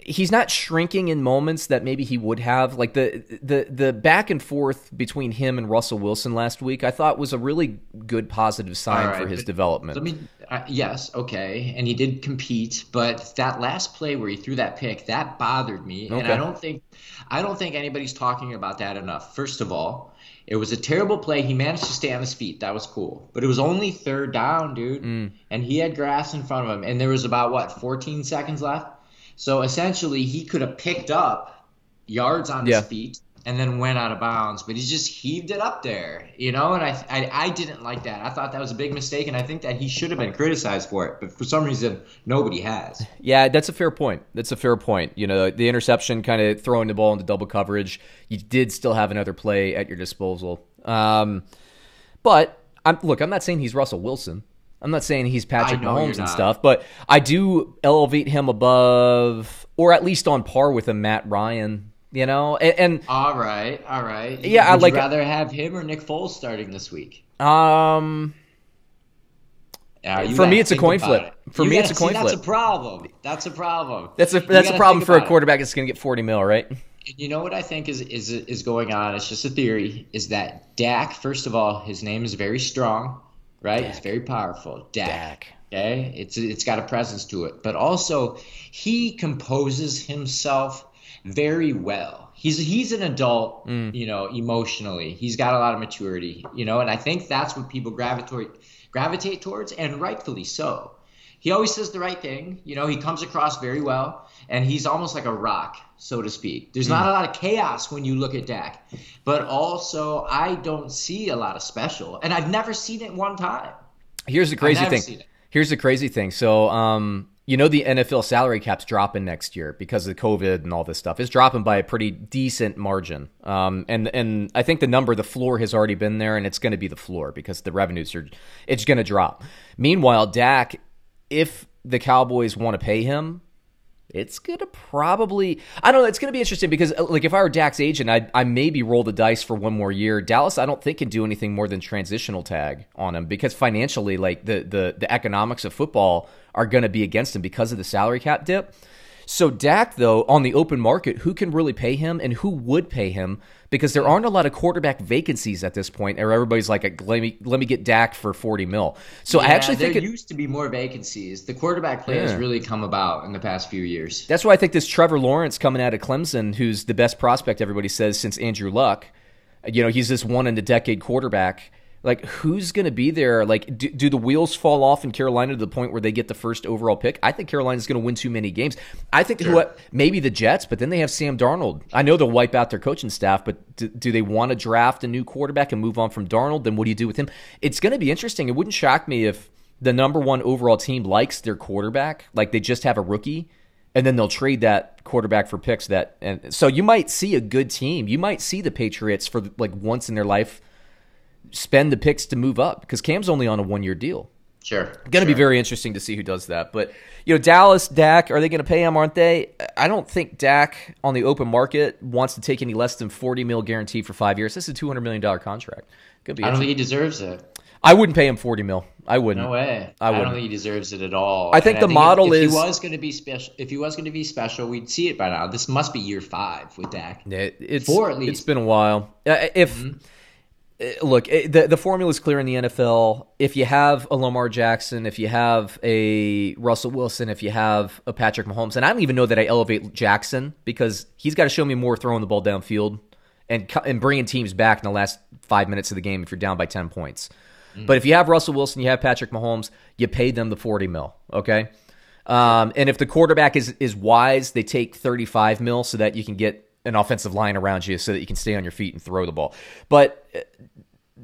he's not shrinking in moments that maybe he would have. Like the the the back and forth between him and Russell Wilson last week, I thought was a really good positive sign right, for his development. Let me. Uh, yes, okay, and he did compete, but that last play where he threw that pick that bothered me, and I don't think, I don't think anybody's talking about that enough. First of all, it was a terrible play. He managed to stay on his feet. That was cool, but it was only third down, dude, Mm. and he had grass in front of him, and there was about what 14 seconds left. So essentially, he could have picked up yards on Yeah. his feet and then went out of bounds, but he just heaved it up there, you know. And I, I, I didn't like that. I thought that was a big mistake, and I think that he should have been criticized for it. But for some reason, nobody has. Yeah, that's a fair point. That's a fair point. You know, the interception kind of throwing the ball into double coverage. You did still have another play at your disposal. Um, but I'm look, I'm not saying he's Russell Wilson. I'm not saying he's Patrick I Mahomes and stuff, but I do elevate him above or at least on par with a Matt Ryan, you know? And, and All right, all right. Yeah, I Would like- you rather have him or Nick Foles starting this week? um Yeah, For me, it's a coin flip. it. For You me, it's a coin see, flip. That's a problem. That's a problem. that's a that's a problem for a about it. quarterback that's going to get 40 mil, right? You know what I think is is is going on? It's just a theory. Is that Dak? First of all, his name is very strong. Right? Dak. It's very powerful. Dak. Dak. Okay, it's it's got a presence to it, but also he composes himself very well. He's he's an adult, Mm. you know, emotionally. He's got a lot of maturity, you know, and I think that's what people gravitate gravitate towards, and rightfully so. He always says the right thing, you know. He comes across very well, and he's almost like a rock, so to speak. There's Mm. not a lot of chaos when you look at Dak, but also I don't see a lot of special, and I've never seen it one time. Here's the crazy thing. Here's the crazy thing. So, um, you know, the NFL salary cap's dropping next year because of COVID and all this stuff. It's dropping by a pretty decent margin. Um, and and I think the number, the floor has already been there, and it's going to be the floor because the revenues are, it's going to drop. Meanwhile, Dak, if the Cowboys want to pay him, it's gonna probably I don't know. It's gonna be interesting because uh, like if I were Dak's agent, I I maybe roll the dice for one more year. Dallas, I don't think can do anything more than transitional tag on him because financially, like the the the economics of football are gonna be against him because of the salary cap dip. So Dak, though, on the open market, who can really pay him and who would pay him? Because there aren't a lot of quarterback vacancies at this point, or everybody's like, "Let me let me get Dak for forty mil." So I Yeah, actually there think it, used to be more vacancies. The quarterback play has really come about in the past few years. That's why I think this Trevor Lawrence coming out of Clemson, who's the best prospect everybody says since Andrew Luck. You know, he's this one in a decade quarterback. Like, who's going to be there? Like, do, do the wheels fall off in Carolina to the point where they get the first overall pick? I think Carolina's going to win too many games. I think who, maybe the Jets, but then they have Sam Darnold. I know they'll wipe out their coaching staff, but do, do they want to draft a new quarterback and move on from Darnold? Then what do you do with him? It's going to be interesting. It wouldn't shock me if the number one overall team likes their quarterback, like they just have a rookie and then they'll trade that quarterback for picks that and so you might see a good team you might see the patriots for like once in their life spend the picks to move up because cam's only on a one year deal Sure. going to be very interesting to see who does that but you know dallas dak are they going to pay him aren't they i don't think dak on the open market wants to take any less than 40 mil guarantee for five years this is a 200 million dollar contract could be I don't think he deserves it. I wouldn't pay him 40 mil i wouldn't No way. I I, wouldn't. don't think he deserves it at all. I think And the if- model if, is- he was going to be special. If he was going to be special, we'd see it by now. This must be year five with Dak. It, it's Four at least. It's been a while. Uh, if uh, look, uh, the the formula is clear in the NFL. If you have a Lamar Jackson, if you have a Russell Wilson, if you have a Patrick Mahomes, and I don't even know that I elevate Jackson because he's got to show me more throwing the ball downfield and and bringing teams back in the last five minutes of the game if you're down by ten points. But if you have Russell Wilson, you have Patrick Mahomes, you pay them the forty mil. Okay. Um, and if the quarterback is is wise, they take 35 mil so that you can get an offensive line around you so that you can stay on your feet and throw the ball. But uh,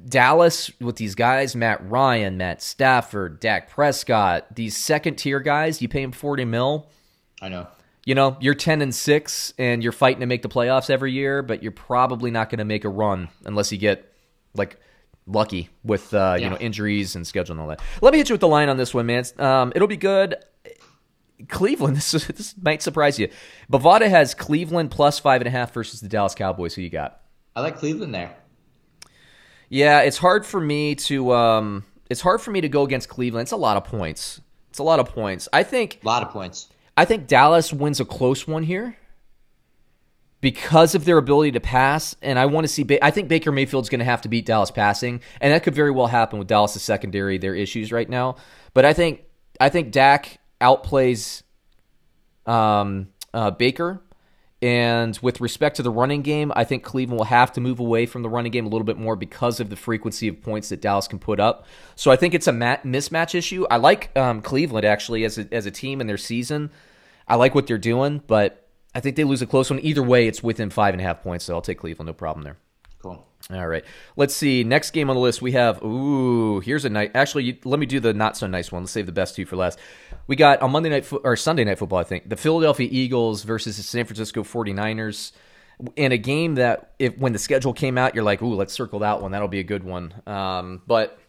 Dallas with these guys, Matt Ryan, Matt Stafford, Dak Prescott, these second tier guys, you pay them 40 mil. I know. You know, you're 10 and 6 and you're fighting to make the playoffs every year, but you're probably not going to make a run unless you get like lucky with uh, you know injuries and schedule and all that. Let me hit you with the line on this one, man. Um, it'll be good. Cleveland, this this might surprise you. Bovada has Cleveland plus five and a half versus the Dallas Cowboys. Who you got? I like Cleveland there. Yeah, it's hard for me to um, it's hard for me to go against Cleveland. It's a lot of points. It's a lot of points. I think A lot of points. I think Dallas wins a close one here because of their ability to pass. And I want to see. Ba- I think Baker Mayfield's going to have to beat Dallas passing, and that could very well happen with Dallas' secondary. Their issues right now, but I think I think Dak outplays um, uh, Baker. And with respect to the running game, I think Cleveland will have to move away from the running game a little bit more because of the frequency of points that Dallas can put up. So I think it's a mat- mismatch issue. I like um, Cleveland actually as a, as a team in their season. I like what they're doing, but I think they lose a close one. Either way, it's within five and a half points, so I'll take Cleveland. No problem there. All right. Let's see. Next game on the list, we have. Ooh, here's a nice. Actually, you, let me do the not so nice one. Let's save the best two for last. We got on Monday night fo- or Sunday night football. I think the Philadelphia Eagles versus the San Francisco 49ers in a game that if when the schedule came out, you're like, ooh, let's circle that one. That'll be a good one. Um, but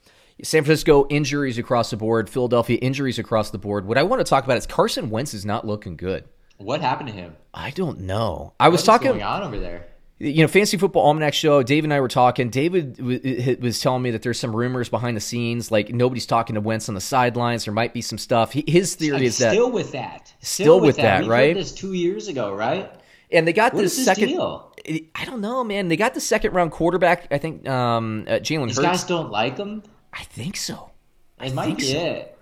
San Francisco injuries across the board. Philadelphia injuries across the board. What I want to talk about is Carson Wentz is not looking good. What happened to him? I don't know. I was What is talking going on over there? You know, Fantasy Football Almanac show. Dave and I were talking. David w- was telling me that there's some rumors behind the scenes, like nobody's talking to Wentz on the sidelines. There might be some stuff. He, his theory I'm is that, still with that. Still with that, we right? This two years ago, right? and they got What the is his second. deal? I don't know, man. They got the second round quarterback. I think um, uh, Jalen These Hurts. guys don't like him. I think so. It might be so. it.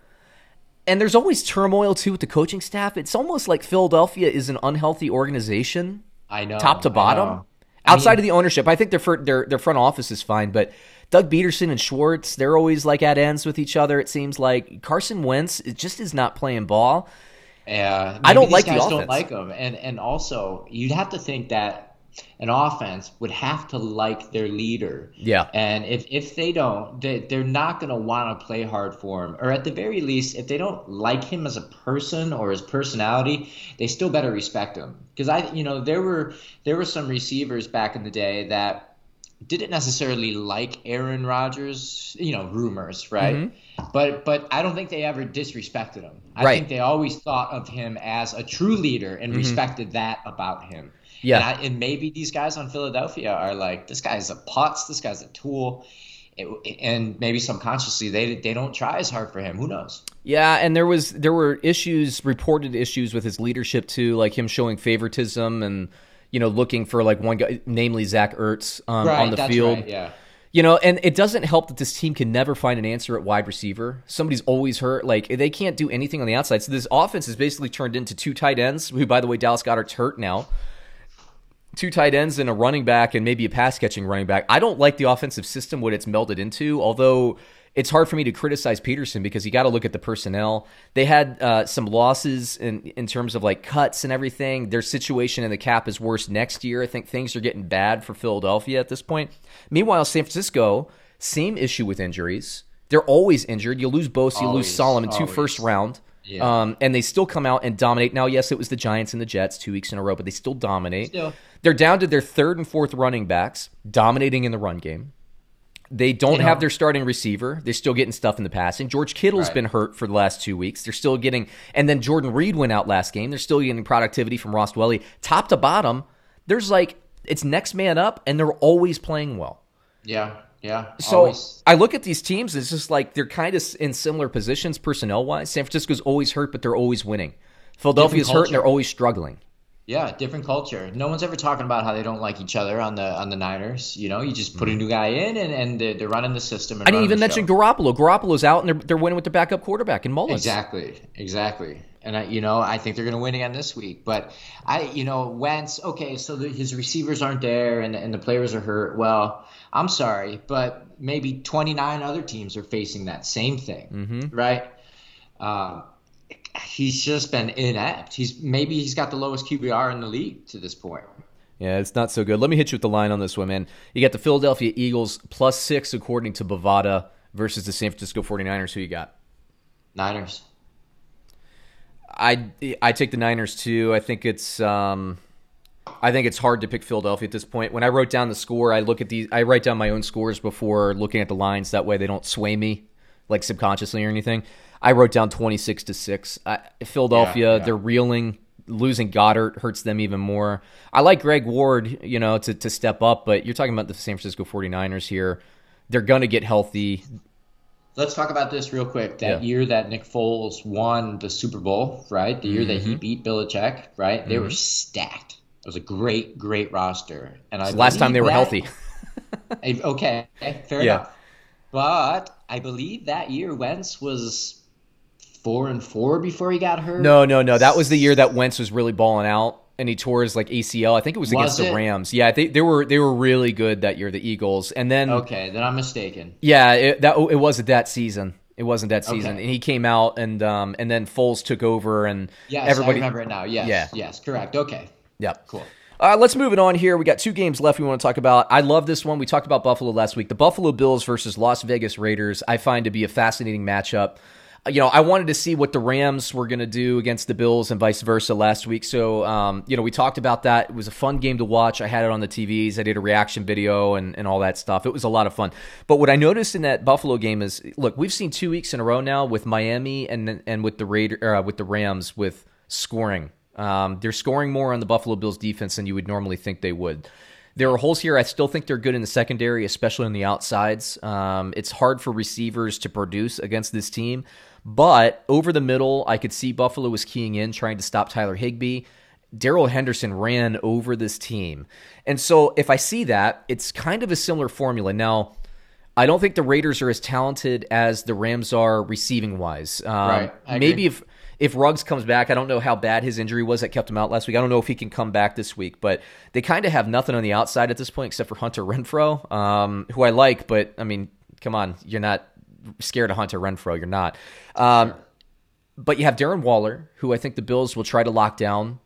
And there's always turmoil too with the coaching staff. It's almost like Philadelphia is an unhealthy organization. I know, top to bottom. Outside mean, of the ownership, I think their their their front office is fine, but Doug Pederson and Schwartz, they're always like at ends with each other. It seems like Carson Wentz it just is not playing ball. Yeah, I don't like the offense. Don't like them, and and also you'd have to think that an offense would have to like their leader. Yeah. And if, if they don't, they, they're not going to want to play hard for him. Or at the very least, if they don't like him as a person or his personality, they still better respect him. Because I, you know, there were there were some receivers back in the day that didn't necessarily like Aaron Rodgers, you know, rumors, right? Mm-hmm. But but I don't think they ever disrespected him. I right. think they always thought of him as a true leader and mm-hmm. respected that about him. Yeah. And, I, and, maybe these guys on Philadelphia are like, this guy's a putz, this guy's a tool. It, and maybe subconsciously they they don't try as hard for him. Who knows? Yeah, and there was there were issues, reported issues with his leadership too, like him showing favoritism and you know looking for like one guy, namely Zach Ertz um, right, on the field. Right, yeah. You know, and it doesn't help that this team can never find an answer at wide receiver. Somebody's always hurt. Like they can't do anything on the outside. So this offense is basically turned into two tight ends. Who, by the way, Dallas Goedert's hurt now two tight ends and a running back and maybe a pass catching running back. I don't like the offensive system what it's melded into, although it's hard for me to criticize Pederson because you got to look at the personnel. They had uh, some losses in in terms of like cuts and everything. Their situation in the cap is worse next year. I think things are getting bad for Philadelphia at this point. Meanwhile, San Francisco, same issue with injuries. They're always injured. You lose Bosa, you lose Solomon, two first round. Yeah. Um, and they still come out and dominate. Now, yes, it was the Giants and the Jets two weeks in a row, but they still dominate. Still. They're down to their third and fourth running backs, dominating in the run game. They don't have their starting receiver. They're still getting stuff in the passing. George Kittle's right. been hurt for the last two weeks. They're still getting, and then Jordan Reed went out last game. They're still getting productivity from Ross Dwelley. Top to bottom, there's like, it's next man up, and they're always playing well. Yeah. Yeah. So always. I look at these teams. It's just like they're kind of in similar positions personnel wise. San Francisco's always hurt, but they're always winning. Philadelphia's hurt and they're always struggling. Yeah, different culture. No one's ever talking about how they don't like each other on the on the Niners. You know, you just put a new guy in and, and they're, they're running the system. I didn't even mention Garoppolo. Garoppolo's out and they're, they're winning with the backup quarterback in Mullens. Exactly, exactly. And I, you know, I think they're going to win again this week. But I, you know, Wentz. Okay, so the, his receivers aren't there and and the players are hurt. Well, I'm sorry, but maybe 29 other teams are facing that same thing, mm-hmm. right? Uh, he's just been inept. He's maybe he's got the lowest QBR in the league to this point. Yeah, it's not so good. Let me hit you with the line on this one, man. You got the Philadelphia Eagles plus six, according to Bovada, versus the San Francisco 49ers. Who you got? Niners. I I take the Niners too. I think it's um, I think it's hard to pick Philadelphia at this point. When I wrote down the score, I look at these. I write down my own scores before looking at the lines. That way, they don't sway me like subconsciously or anything. I wrote down twenty six to six. Philadelphia, yeah, yeah. they're reeling. Losing Goedert hurts them even more. I like Greg Ward, you know, to, to step up, but you're talking about the San Francisco 49ers here. They're going to get healthy. Let's talk about this real quick. That yeah. year that Nick Foles won the Super Bowl, right? The year mm-hmm. that he mm-hmm. beat Belichick, right? They mm-hmm. were stacked. It was a great, great roster. And I last time they were that, healthy. okay, fair yeah. enough. But I believe that year Wentz was four and four before he got hurt. No, no, no. That was the year that Wentz was really balling out and he tore his like ACL. I think it was, was against it? the Rams. Yeah, they, they were they were really good that year, the Eagles. And then okay, then I'm mistaken. Yeah, it, that it wasn't that season. It wasn't that season, okay. and he came out and um and then Foles took over and yes, everybody I remember it now. Yes, yeah. yes, correct. Okay, Yep. Cool. Uh, let's move it on here. We got two games left we want to talk about. I love this one. We talked about Buffalo last week. The Buffalo Bills versus Las Vegas Raiders, I find to be a fascinating matchup. You know, I wanted to see what the Rams were going to do against the Bills and vice versa last week. So, um, you know, we talked about that. It was a fun game to watch. I had it on the TVs. I did a reaction video and, and all that stuff. It was a lot of fun. But what I noticed in that Buffalo game is, look, we've seen two weeks in a row now with Miami and and with the Raider uh, with the Rams with scoring um, they're scoring more on the Buffalo Bills defense than you would normally think they would. There are holes here. I still think they're good in the secondary, especially on the outsides. Um, it's hard for receivers to produce against this team, but over the middle, I could see Buffalo was keying in, trying to stop Tyler Higbee. Darrell Henderson ran over this team. And so if I see that, it's kind of a similar formula. Now, I don't think the Raiders are as talented as the Rams are receiving wise. Um, Right. Maybe agree. if if Ruggs comes back, I don't know how bad his injury was that kept him out last week. I don't know if he can come back this week, but they kind of have nothing on the outside at this point except for Hunter Renfrow, um, who I like, but I mean, come on, you're not scared of Hunter Renfrow. You're not. Um, But you have Darren Waller, who I think the Bills will try to lock down,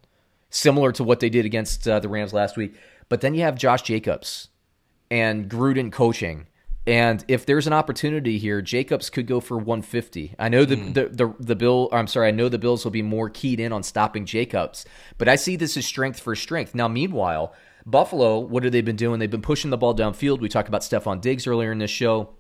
similar to what they did against uh, the Rams last week. But then you have Josh Jacobs and Gruden coaching. And if there's an opportunity here, Jacobs could go for 150. I know the, the the the bill. I'm sorry. I know the Bills will be more keyed in on stopping Jacobs, but I see this as strength for strength. Now, meanwhile, Buffalo, what have they been doing? They've been pushing the ball downfield. We talked about Stefon Diggs earlier in this show.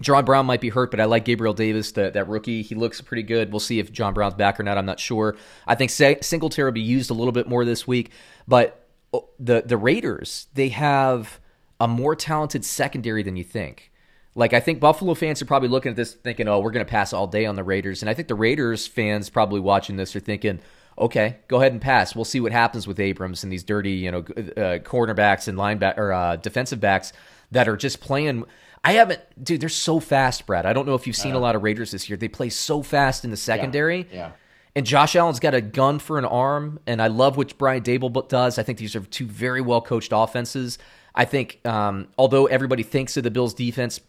John Brown might be hurt, but I like Gabriel Davis, the, that rookie. He looks pretty good. We'll see if John Brown's back or not. I'm not sure. I think Singletary will be used a little bit more this week, but oh, the the Raiders they have a more talented secondary than you think. Like I think Buffalo fans are probably looking at this thinking, "Oh, we're going to pass all day on the Raiders," and I think the Raiders fans probably watching this are thinking, "Okay, go ahead and pass. We'll see what happens with Abrams and these dirty, you know, uh, cornerbacks and lineback or uh, defensive backs that are just playing." I haven't, dude. They're so fast, Brad. I don't know if you've seen a lot of Raiders this year. They play so fast in the secondary. yeah. And Josh Allen's got a gun for an arm, and I love what Brian Daboll does. I think these are two very well coached offenses. I think, um, although everybody thinks of the Bills' defense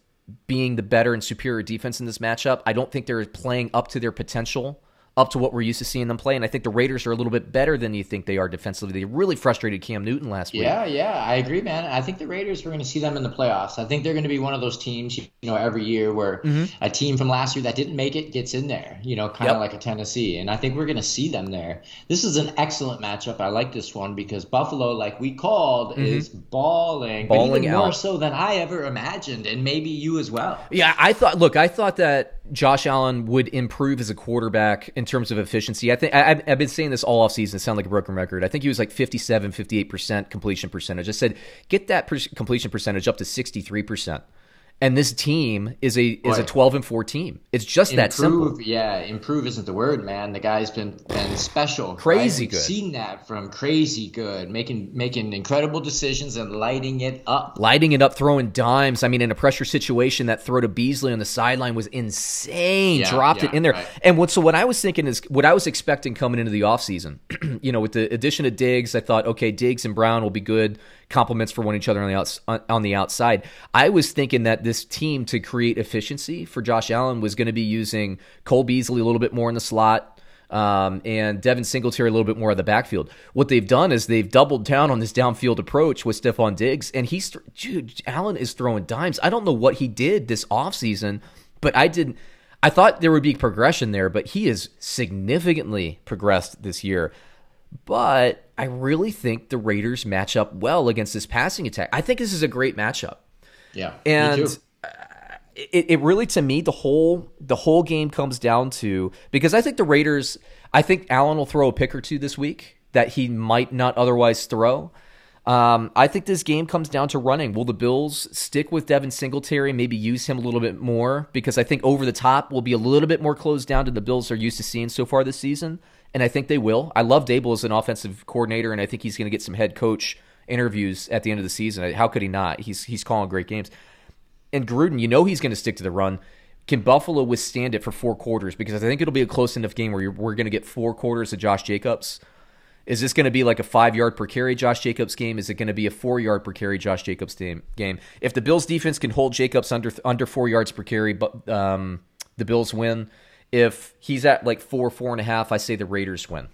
being the better and superior defense in this matchup, I don't think they're playing up to their potential, up to what we're used to seeing them play. And I think the Raiders are a little bit better than you think they are defensively. They really frustrated Cam Newton last week. Yeah, yeah, I agree, man. I think the Raiders, we're going to see them in the playoffs. I think they're going to be one of those teams, you know, every year where Mm-hmm. a team from last year that didn't make it gets in there, you know, kind of Yep. like a Tennessee. And I think we're going to see them there. This is an excellent matchup. I like this one because Buffalo, like we called, is balling, but Mm-hmm. Balling even more so than I ever imagined, and maybe you as well. Yeah, I thought. Look, I thought that Josh Allen would improve as a quarterback in terms of efficiency. I think I, I've- I've been saying this all offseason. It sound like a broken record. I think he was like 57, 58 percent completion percentage. I said get that per- completion percentage up to sixty three percent. And this team is a is a twelve and four team. It's just that simple. Yeah, improve isn't the word, man. The guy's been been special, Crazy right? Good. Seen that from crazy good, making making incredible decisions and lighting it up. lighting it up, throwing dimes. I mean, in a pressure situation, that throw to Beasley on the sideline was insane. Yeah, Dropped it in there. right. And what so what I was thinking is what I was expecting coming into the offseason, you know, with the addition of Diggs, I thought, okay, Diggs and Brown will be good complements for one each other on the outs, on, on the outside. I was thinking that this team to create efficiency for Josh Allen was going to be using Cole Beasley a little bit more in the slot um, and Devin Singletary a little bit more of the backfield. What they've done is they've doubled down on this downfield approach with Stefon Diggs, and he's dude, Allen is throwing dimes. I don't know what he did this offseason, but I didn't. I thought there would be progression there, but he has significantly progressed this year. But I really think the Raiders match up well against this passing attack. I think this is a great matchup Yeah, and too. it, it really to me the whole the whole game comes down to because I think the Raiders I think Allen will throw a pick or two this week that he might not otherwise throw. Um, I think this game comes down to running. Will the Bills stick with Devin Singletary, maybe use him a little bit more? Because I think over the top will be a little bit more closed down than the Bills are used to seeing so far this season. And I think they will. I love Daboll as an offensive coordinator, and I think he's going to get some head coach interviews at the end of the season. How could he not? He's he's calling great games and Gruden, you know he's going to stick to the run. Can Buffalo withstand it for four quarters? Because I think it'll be a close enough game where we're going to get four quarters of Josh Jacobs. Is this going to be like a five yard per carry Josh Jacobs game? Is it going to be a four yard per carry Josh Jacobs game? game? If the Bills defense can hold Jacobs under under four yards per carry, but um, the Bills win. If he's at like four four and a half, I say the Raiders win.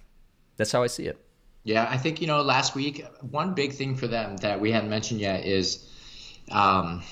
That's how I see it. Yeah, I think you know last week one big thing for them that we hadn't mentioned yet is um,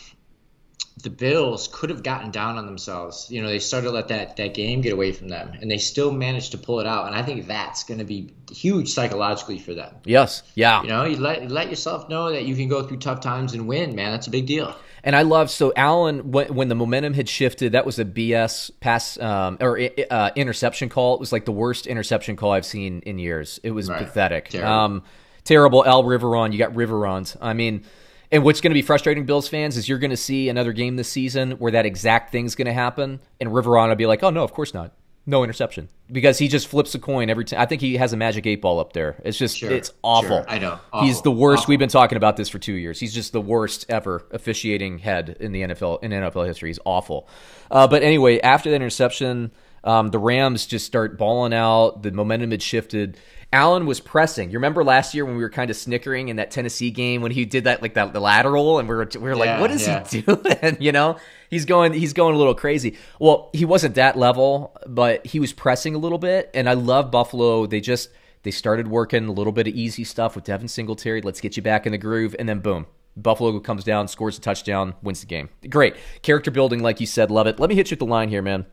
the Bills could have gotten down on themselves. You know, they started to let that that game get away from them, and they still managed to pull it out. And I think that's going to be huge psychologically for them. Yes. Yeah. You know, you let you let yourself know that you can go through tough times and win, man. That's a big deal. And I love so Allen when, when the momentum had shifted, that was a BS pass um, or uh, interception call. It was like the worst interception call I've seen in years. It was Right. pathetic, Terrible. um, terrible. Al Riveron, you got Riverons. I mean, and what's going to be frustrating, Bills fans, is you're going to see another game this season where that exact thing's going to happen, and Riveron will be like, "Oh no, of course not." No interception because he just flips a coin every time. I think he has a magic eight ball up there. It's just Sure, it's awful. sure. I know. He's the worst. awful. We've been talking about this for two years. He's just the worst ever officiating head in the NFL in NFL history. He's awful. Uh, but anyway, after the interception, um, the Rams just start balling out. The momentum had shifted. Allen was pressing. You remember last year when we were kind of snickering in that Tennessee game when he did that like that the lateral, and we were we were like, what is yeah. he doing? you know, he's going he's going a little crazy. Well, he wasn't that level, but he was pressing a little bit, and I love Buffalo. They just they started working a little bit of easy stuff with Devin Singletary. Let's get you back in the groove, and then boom. Buffalo comes down, scores a touchdown, wins the game. Great. Character building, like you said, love it. Let me hit you with the line here, man.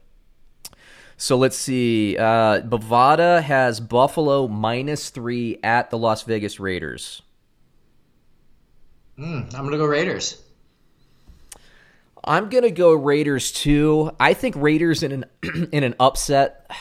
So let's see. Uh, Bovada has Buffalo minus three at the Las Vegas Raiders. Mm, I'm gonna go Raiders. I'm gonna go Raiders too. I think Raiders in an in an upset,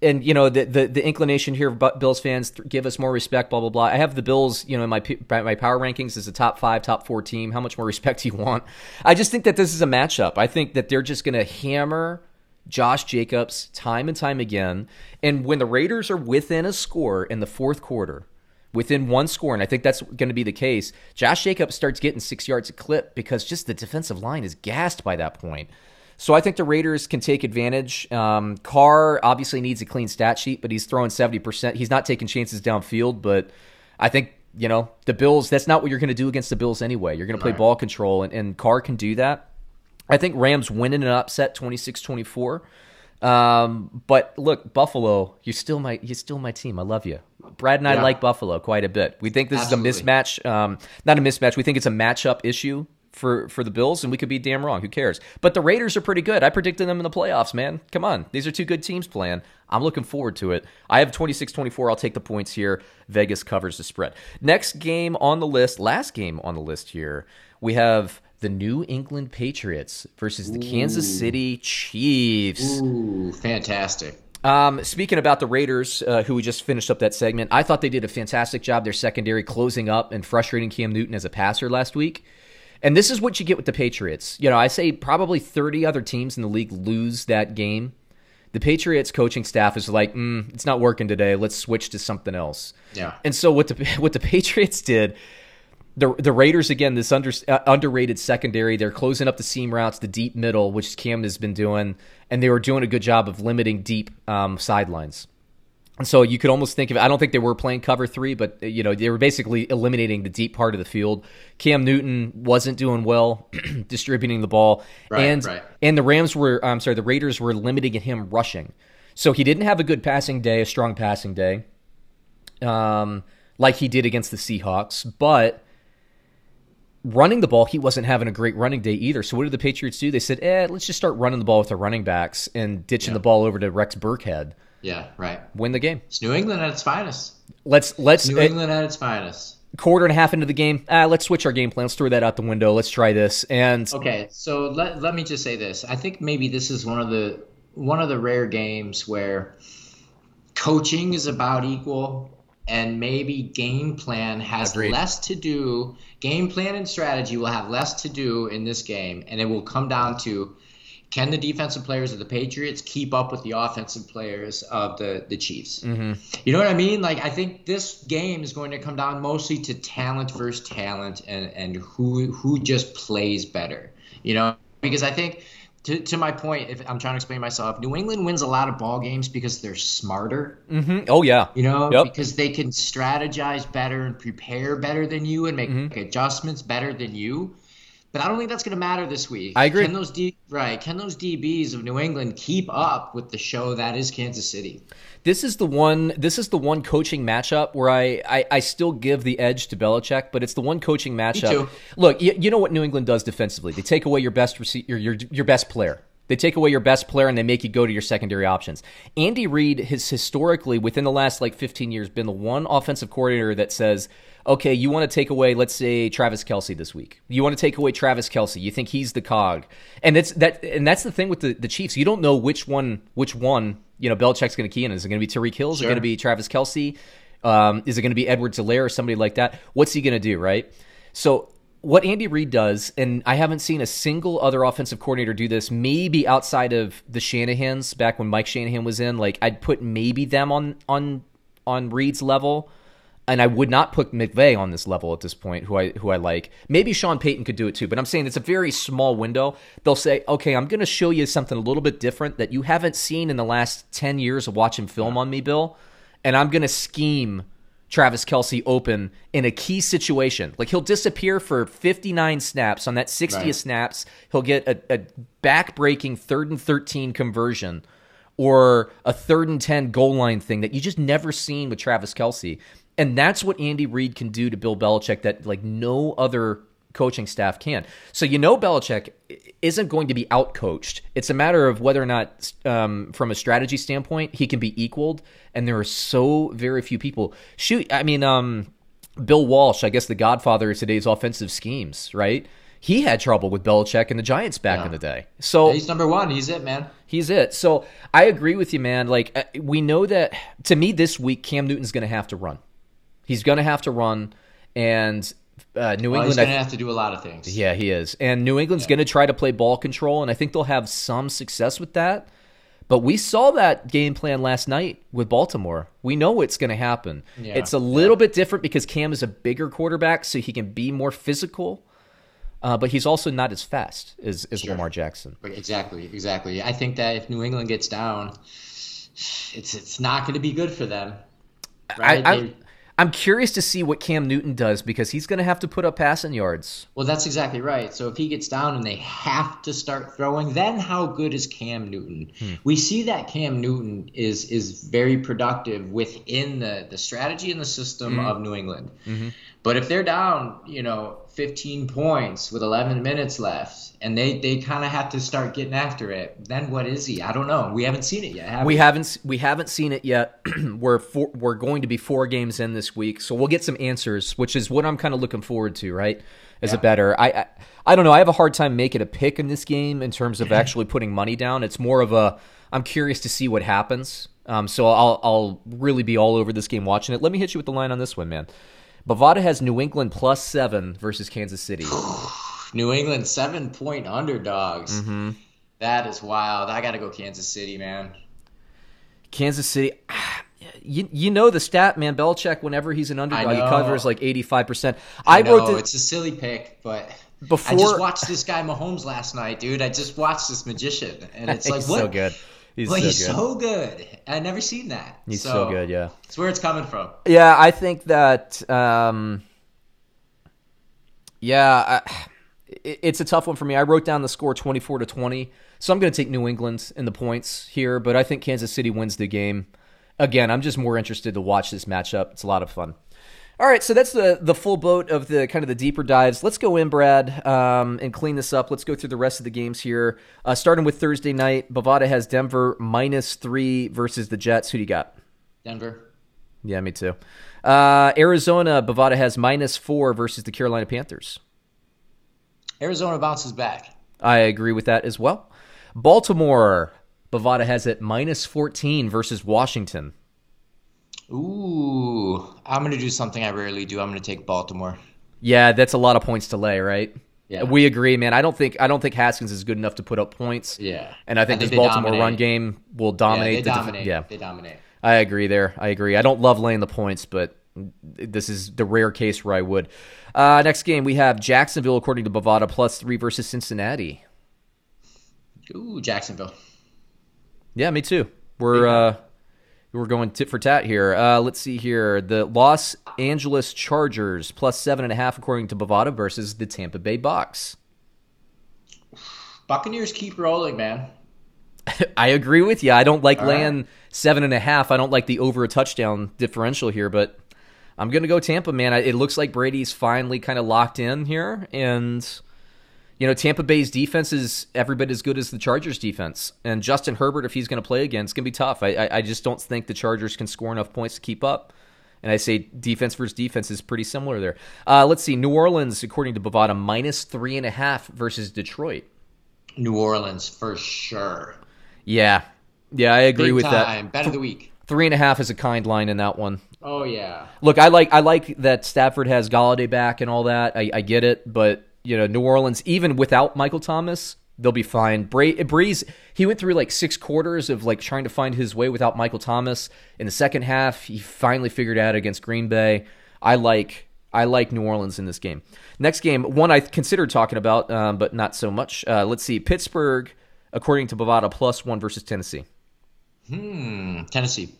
and you know the the, the inclination here of Bills fans give us more respect. Blah blah blah. I have the Bills, you know, in my my power rankings as a top five, top four team. How much more respect do you want? I just think that this is a matchup. I think that they're just gonna hammer Josh Jacobs time and time again. And when the Raiders are within a score in the fourth quarter, within one score, and I think that's going to be the case, Josh Jacobs starts getting six yards a clip because just the defensive line is gassed by that point. So I think the Raiders can take advantage. Um, Carr obviously needs a clean stat sheet, but he's throwing 70%. He's not taking chances downfield, but I think, you know, the Bills, that's not what you're going to do against the Bills anyway. You're going to play Right. ball control, and, and Carr can do that. I think Rams win in an upset 26-24. Um, but look, Buffalo, you're still my you're still my team. I love you. Brad and I Yeah. like Buffalo quite a bit. We think this Absolutely. is a mismatch. Um, not a mismatch. We think it's a matchup issue for for the Bills, and we could be damn wrong. Who cares? But the Raiders are pretty good. I predicted them in the playoffs, man. Come on. These are two good teams playing. I'm looking forward to it. I have 26-24. I'll take the points here. Vegas covers the spread. Next game on the list, last game on the list here, we have the New England Patriots versus the Kansas City Chiefs. Ooh, fantastic. Um, speaking about the Raiders, uh, who we just finished up that segment, I thought they did a fantastic job. Their secondary closing up and frustrating Cam Newton as a passer last week. And this is what you get with the Patriots. You know, I say probably 30 other teams in the league lose that game. The Patriots coaching staff is like, mm, it's not working today. Let's switch to something else. Yeah. And so what the what the Patriots did, the the Raiders again, this under, uh, underrated secondary, they're closing up the seam routes, the deep middle, which Cam has been doing, and they were doing a good job of limiting deep um, sidelines. And so you could almost think of I don't think they were playing cover three, but uh, you know they were basically eliminating the deep part of the field. Cam Newton wasn't doing well distributing the ball, Right, and right. and the Rams were I'm sorry the Raiders were limiting him rushing. So he didn't have a good passing day, a strong passing day, um, like he did against the Seahawks, but running the ball, he wasn't having a great running day either. So what did the Patriots do? They said, "Eh, let's just start running the ball with our running backs and ditching the ball over to Rex Burkhead, Yeah, right. win the game." It's New England at its finest. Let's let's New eh, England at its finest. quarter and a half into the game. Ah, let's switch our game plan. Let's throw that out the window. Let's try this. And Okay, so let, let me just say this. I think maybe this is one of the one of the rare games where coaching is about equal and maybe game plan has Agreed. less to do game plan and strategy will have less to do in this game and it will come down to can the defensive players of the Patriots keep up with the offensive players of the the Chiefs? Mm-hmm. You know what I mean? Like I think this game is going to come down mostly to talent versus talent and and who who just plays better. You know, because I think to, to my point, if I'm trying to explain myself, New England wins a lot of ball games because they're smarter. Mhm. oh yeah, You know, Yep. because they can strategize better and prepare better than you and make Mm-hmm. adjustments better than you. But I don't think that's going to matter this week. I agree. Can those D, right? Can those DBs of New England keep up with the show that is Kansas City? This is the one. This is the one coaching matchup where I I, I still give the edge to Belichick, but it's the one coaching matchup. Look, you, you know what New England does defensively? They take away your best rece- your, your your best player. They take away your best player and they make you go to your secondary options. Andy Reid has historically, within the last like 15 years, been the one offensive coordinator that says, okay, you want to take away, let's say, Travis Kelce this week. You want to take away Travis Kelce. You think he's the cog. And it's that and that's the thing with the, the Chiefs. You don't know which one which one, you know, Belichick's gonna key in. Is it gonna be Tyreek Hill? Is it gonna be Travis Kelce? Um, is it gonna be Edwards-Helaire or somebody like that? What's he gonna do, right? So what Andy Reid does, and I haven't seen a single other offensive coordinator do this, maybe outside of the Shanahan's back when Mike Shanahan was in, like I'd put maybe them on on on Reid's level. And I would not put McVay on this level at this point, who I who I like. Maybe Sean Payton could do it too, but I'm saying it's a very small window. They'll say, "Okay, I'm going to show you something a little bit different that you haven't seen in the last ten years of watching film on me, Bill," and I'm going to scheme Travis Kelce open in a key situation. Like he'll disappear for 59 snaps. On that 60th right. snaps, he'll get a, a back-breaking third and 13 conversion or a third and 10 goal line thing that you just never seen with Travis Kelce. And that's what Andy Reid can do to Bill Belichick that like no other coaching staff can. So you know Belichick isn't going to be outcoached. It's a matter of whether or not, um, from a strategy standpoint, he can be equaled. And there are so very few people. Shoot, I mean, um, Bill Walsh, I guess the godfather of today's offensive schemes, right? He had trouble with Belichick and the Giants back yeah. in the day. So yeah, he's number one. He's it, man. He's it. So I agree with you, man. Like uh, we know that to me this week, Cam Newton's going to have to run. He's going to have to run, and uh, New well, England. He's going to have to do a lot of things. Yeah, he is. And New England's yeah. going to try to play ball control, and I think they'll have some success with that. But we saw that game plan last night with Baltimore. We know what's going to happen. Yeah. It's a little yeah. bit different because Cam is a bigger quarterback, so he can be more physical. Uh, but he's also not as fast as, as sure. Lamar Jackson. Exactly, exactly. I think that if New England gets down, it's it's not going to be good for them. Right? I, I, I'm curious to see what Cam Newton does because he's going to have to put up passing yards. Well, that's exactly right. So if he gets down and they have to start throwing, then how good is Cam Newton? Hmm. We see that Cam Newton is is very productive within the the strategy and the system mm-hmm. of New England. Mm-hmm. But if they're down, you know, 15 points with 11 minutes left, and they they kind of have to start getting after it. Then what is he? I don't know. We haven't seen it yet. Have we, we haven't we haven't seen it yet. we're four, we're going to be four games in this week, so we'll get some answers, which is what I'm kind of looking forward to. Right, as yeah. a better. I, I I don't know. I have a hard time making a pick in this game in terms of actually putting money down. It's more of a I'm curious to see what happens. Um, so I'll I'll really be all over this game watching it. Let me hit you with the line on this one, man. Bovada has New England plus seven versus Kansas City. New England seven point underdogs. Mm-hmm. That is wild. I got to go Kansas City, man. Kansas City. You, you know the stat, man. Belichick, whenever he's an underdog, he covers like eighty five percent. I, I wrote the, it's a silly pick, but before I just watched this guy Mahomes last night, dude. I just watched this magician, and it's like what? so good. He's, well, so, he's good. so good. I never seen that. He's so, so, good. Yeah, it's where it's coming from. Yeah, I think that. Um, yeah, I, it's a tough one for me. I wrote down the score 24 to 20. So I'm going to take New England in the points here, but I think Kansas City wins the game. Again, I'm just more interested to watch this matchup. It's a lot of fun. All right, so that's the the full boat of the kind of the deeper dives. Let's go in, Brad, um, and clean this up. Let's go through the rest of the games here. Uh, starting with Thursday night, Bovada has Denver minus three versus the Jets. Who do you got? Denver. Yeah, me too. Uh, Arizona, Bovada has minus four versus the Carolina Panthers. Arizona bounces back. I agree with that as well. Baltimore, Bovada has it minus 14 versus Washington. Ooh, I'm going to do something I rarely do. I'm going to take Baltimore. Yeah, that's a lot of points to lay, right? Yeah. We agree, man. I don't think I don't think Haskins is good enough to put up points. Yeah. And I think, I think this Baltimore dominate. run game will dominate. Yeah, they the dominate. Def- yeah. They dominate. I agree there. I agree. I don't love laying the points, but this is the rare case where I would. Uh, next game, we have Jacksonville, according to Bovada, plus three versus Cincinnati. Ooh, Jacksonville. Yeah, me too. We're uh, we're going tit for tat here. Uh, let's see here. The Los Angeles Chargers plus seven and a half, according to Bovada, versus the Tampa Bay Bucks. Buccaneers keep rolling, man. I agree with you. I don't like All laying right. seven and a half. I don't like the over a touchdown differential here, but I'm going to go Tampa, man. It looks like Brady's finally kind of locked in here. And, you know, Tampa Bay's defense is every bit as good as the Chargers' defense. And Justin Herbert, if he's going to play again, it's going to be tough. I, I, I just don't think the Chargers can score enough points to keep up. And I say defense versus defense is pretty similar there. Uh, let's see. New Orleans, according to Bovada, minus three and a half versus Detroit. New Orleans for sure. Yeah. Yeah, I agree Big with time. that. Bet of the week. Three and a half is a kind line in that one. Oh yeah. Look, I like I like that Stafford has Golladay back and all that. I, I get it, but you know, New Orleans, even without Michael Thomas, they'll be fine. Bra- Brees, he went through like six quarters of like trying to find his way without Michael Thomas. In the second half, he finally figured out against Green Bay. I like I like New Orleans in this game. Next game, one I considered talking about, um, but not so much. Uh, let's see, Pittsburgh, according to Bovada, plus one versus Tennessee. Hmm. Tennessee.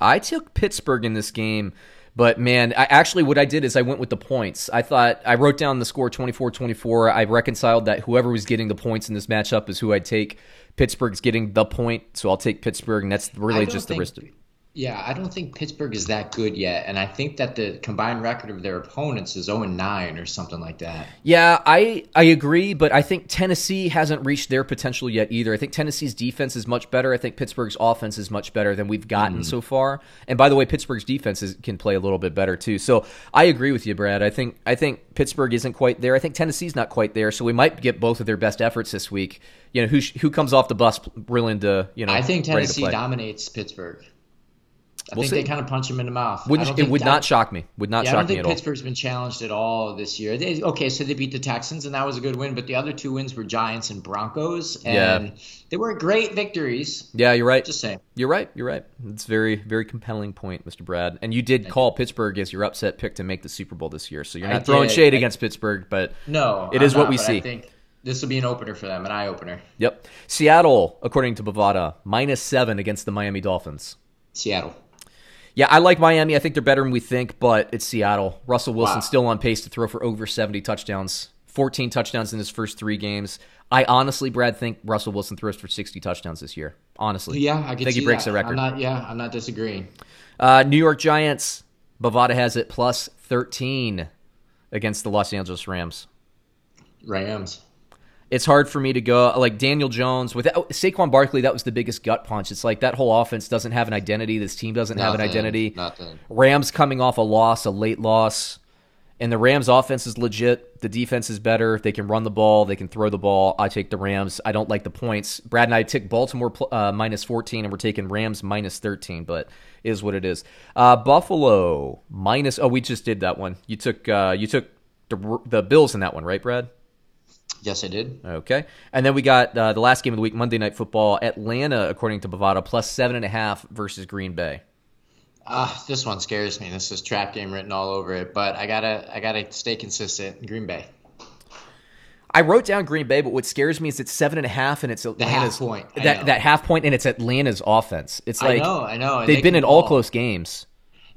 I took Pittsburgh in this game, but man, I actually what I did is I went with the points. I thought I wrote down the score 24-24. I reconciled that whoever was getting the points in this matchup is who I'd take. Pittsburgh's getting the point, so I'll take Pittsburgh, and that's really just the think, risk. Yeah, I don't think Pittsburgh is that good yet, and I think that the combined record of their opponents is 0 9 or something like that. Yeah, I I agree, but I think Tennessee hasn't reached their potential yet either. I think Tennessee's defense is much better. I think Pittsburgh's offense is much better than we've gotten mm-hmm. so far. And by the way, Pittsburgh's defense is, can play a little bit better too. So I agree with you, Brad. I think I think Pittsburgh isn't quite there. I think Tennessee's not quite there. So we might get both of their best efforts this week. You know, who who comes off the bus willing to you know? I think Tennessee dominates Pittsburgh. I We'll think see. they kind of punch him in the mouth. I Wouldn't, it would I- not shock me. Would not Yeah, I don't think. Pittsburgh's been challenged at all this year. They, okay, so they beat the Texans, and that was a good win. But the other two wins were Giants and Broncos, and Yeah. they were great victories. Yeah, you're right. Just saying. You're right. You're right. It's a very, very compelling point, Mr. Brad. And you did call Pittsburgh as your upset pick to make the Super Bowl this year. So you're I not throwing did. shade I- against Pittsburgh, but No, it is what we see. I think this will be an opener for them, an eye opener. yep. Seattle, according to Bovada, minus seven against the Miami Dolphins. Seattle. Yeah, I like Miami. I think they're better than we think, but it's Seattle. Russell Wilson Wow. still on pace to throw for over 70 touchdowns, 14 touchdowns in his first three games. I honestly, Brad, think Russell Wilson throws for 60 touchdowns this year. Honestly. Yeah, I can think see he breaks that. the record. I'm not. Yeah, I'm not disagreeing. Uh, New York Giants, Bovada has it plus 13 against the Los Angeles Rams. Rams. It's hard for me to go like Daniel Jones without Saquon Barkley. That was the biggest gut punch. It's like that whole offense doesn't have an identity. This team doesn't have an identity. nothing. Rams coming off a loss, a late loss, and the Rams' offense is legit. The defense is better. They can run the ball. They can throw the ball. I take the Rams. I don't like the points. Brad and I took Baltimore uh, minus 14, and we're taking Rams minus 13, but is what it is. Uh, Buffalo minus. Oh, we just did that one. You took uh, you took the the Bills in that one, right, Brad? Yes, I did. Okay. And then we got uh, the last game of the week, Monday Night Football. Atlanta, according to Bovada, plus seven and a half versus Green Bay. Ah, this one scares me. This is trap game written all over it. But I gotta, I gotta stay consistent. Green Bay. I wrote down Green Bay, but what scares me is it's seven and a half, and it's Atlanta's half point, That that half point, and it's Atlanta's offense. It's like I know, I know. they've they been in all close games.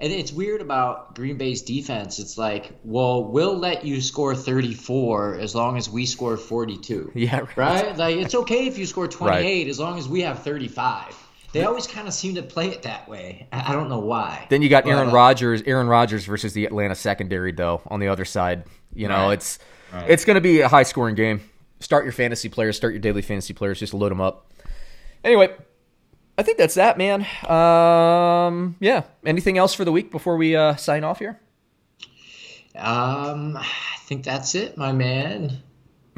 And it's weird about Green Bay's defense. It's like, well, we'll let you score 34 as long as we score 42. Yeah, right. Right? Like, it's okay if you score 28 as long as we have 35. They always kind of seem to play it that way. I don't know why. Then you got Aaron uh, Rodgers, Aaron Rodgers versus the Atlanta secondary, though. On the other side, you know, Right. it's it's going to be a high scoring game. Start your fantasy players, start your daily fantasy players, just load them up. Anyway, I think that's that, man. Um, yeah. Anything else for the week before we uh, sign off here? Um, I think that's it, my man.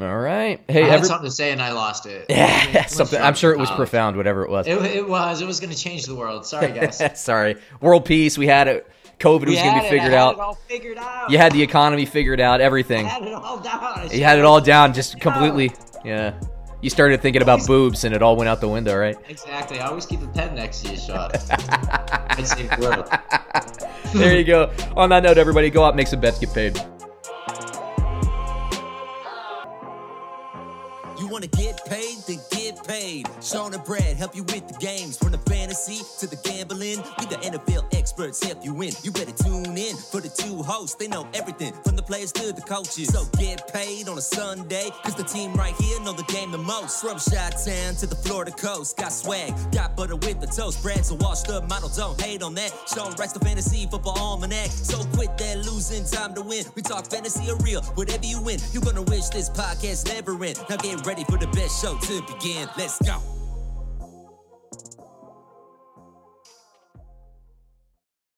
All right. Hey, I had every- something to say and I lost it. yeah, something. I'm sure it was profound, whatever it was. It, it was. It was going to change the world. Sorry, guys. Sorry. World peace. We had it. COVID was going to be figured out. Figured out. You had the economy figured out. Everything. I had it all down. You had it all down, just completely. Yeah. You started thinking about boobs, and it all went out the window, right? Exactly. I always keep a pen next to you, Sean. The world. there you go. On that note, everybody, go out, make some bets, get paid. You wanna get paid, then get paid. Sean and Brad help you with the games. From the fantasy to the gambling, we the NFL experts help you win. You better tune in for the two hosts. They know everything from the players to the coaches. So get paid on a Sunday, cause the team right here know the game the most. From Shot Town to the Florida coast, got swag, got butter with the toast. Brad's a washed up model, don't hate on that. Sean writes the fantasy football almanac. So quit that losing time to win. We talk fantasy or real, whatever you win. You're gonna wish this podcast never end. Now get ready for the best show to begin. Let's go.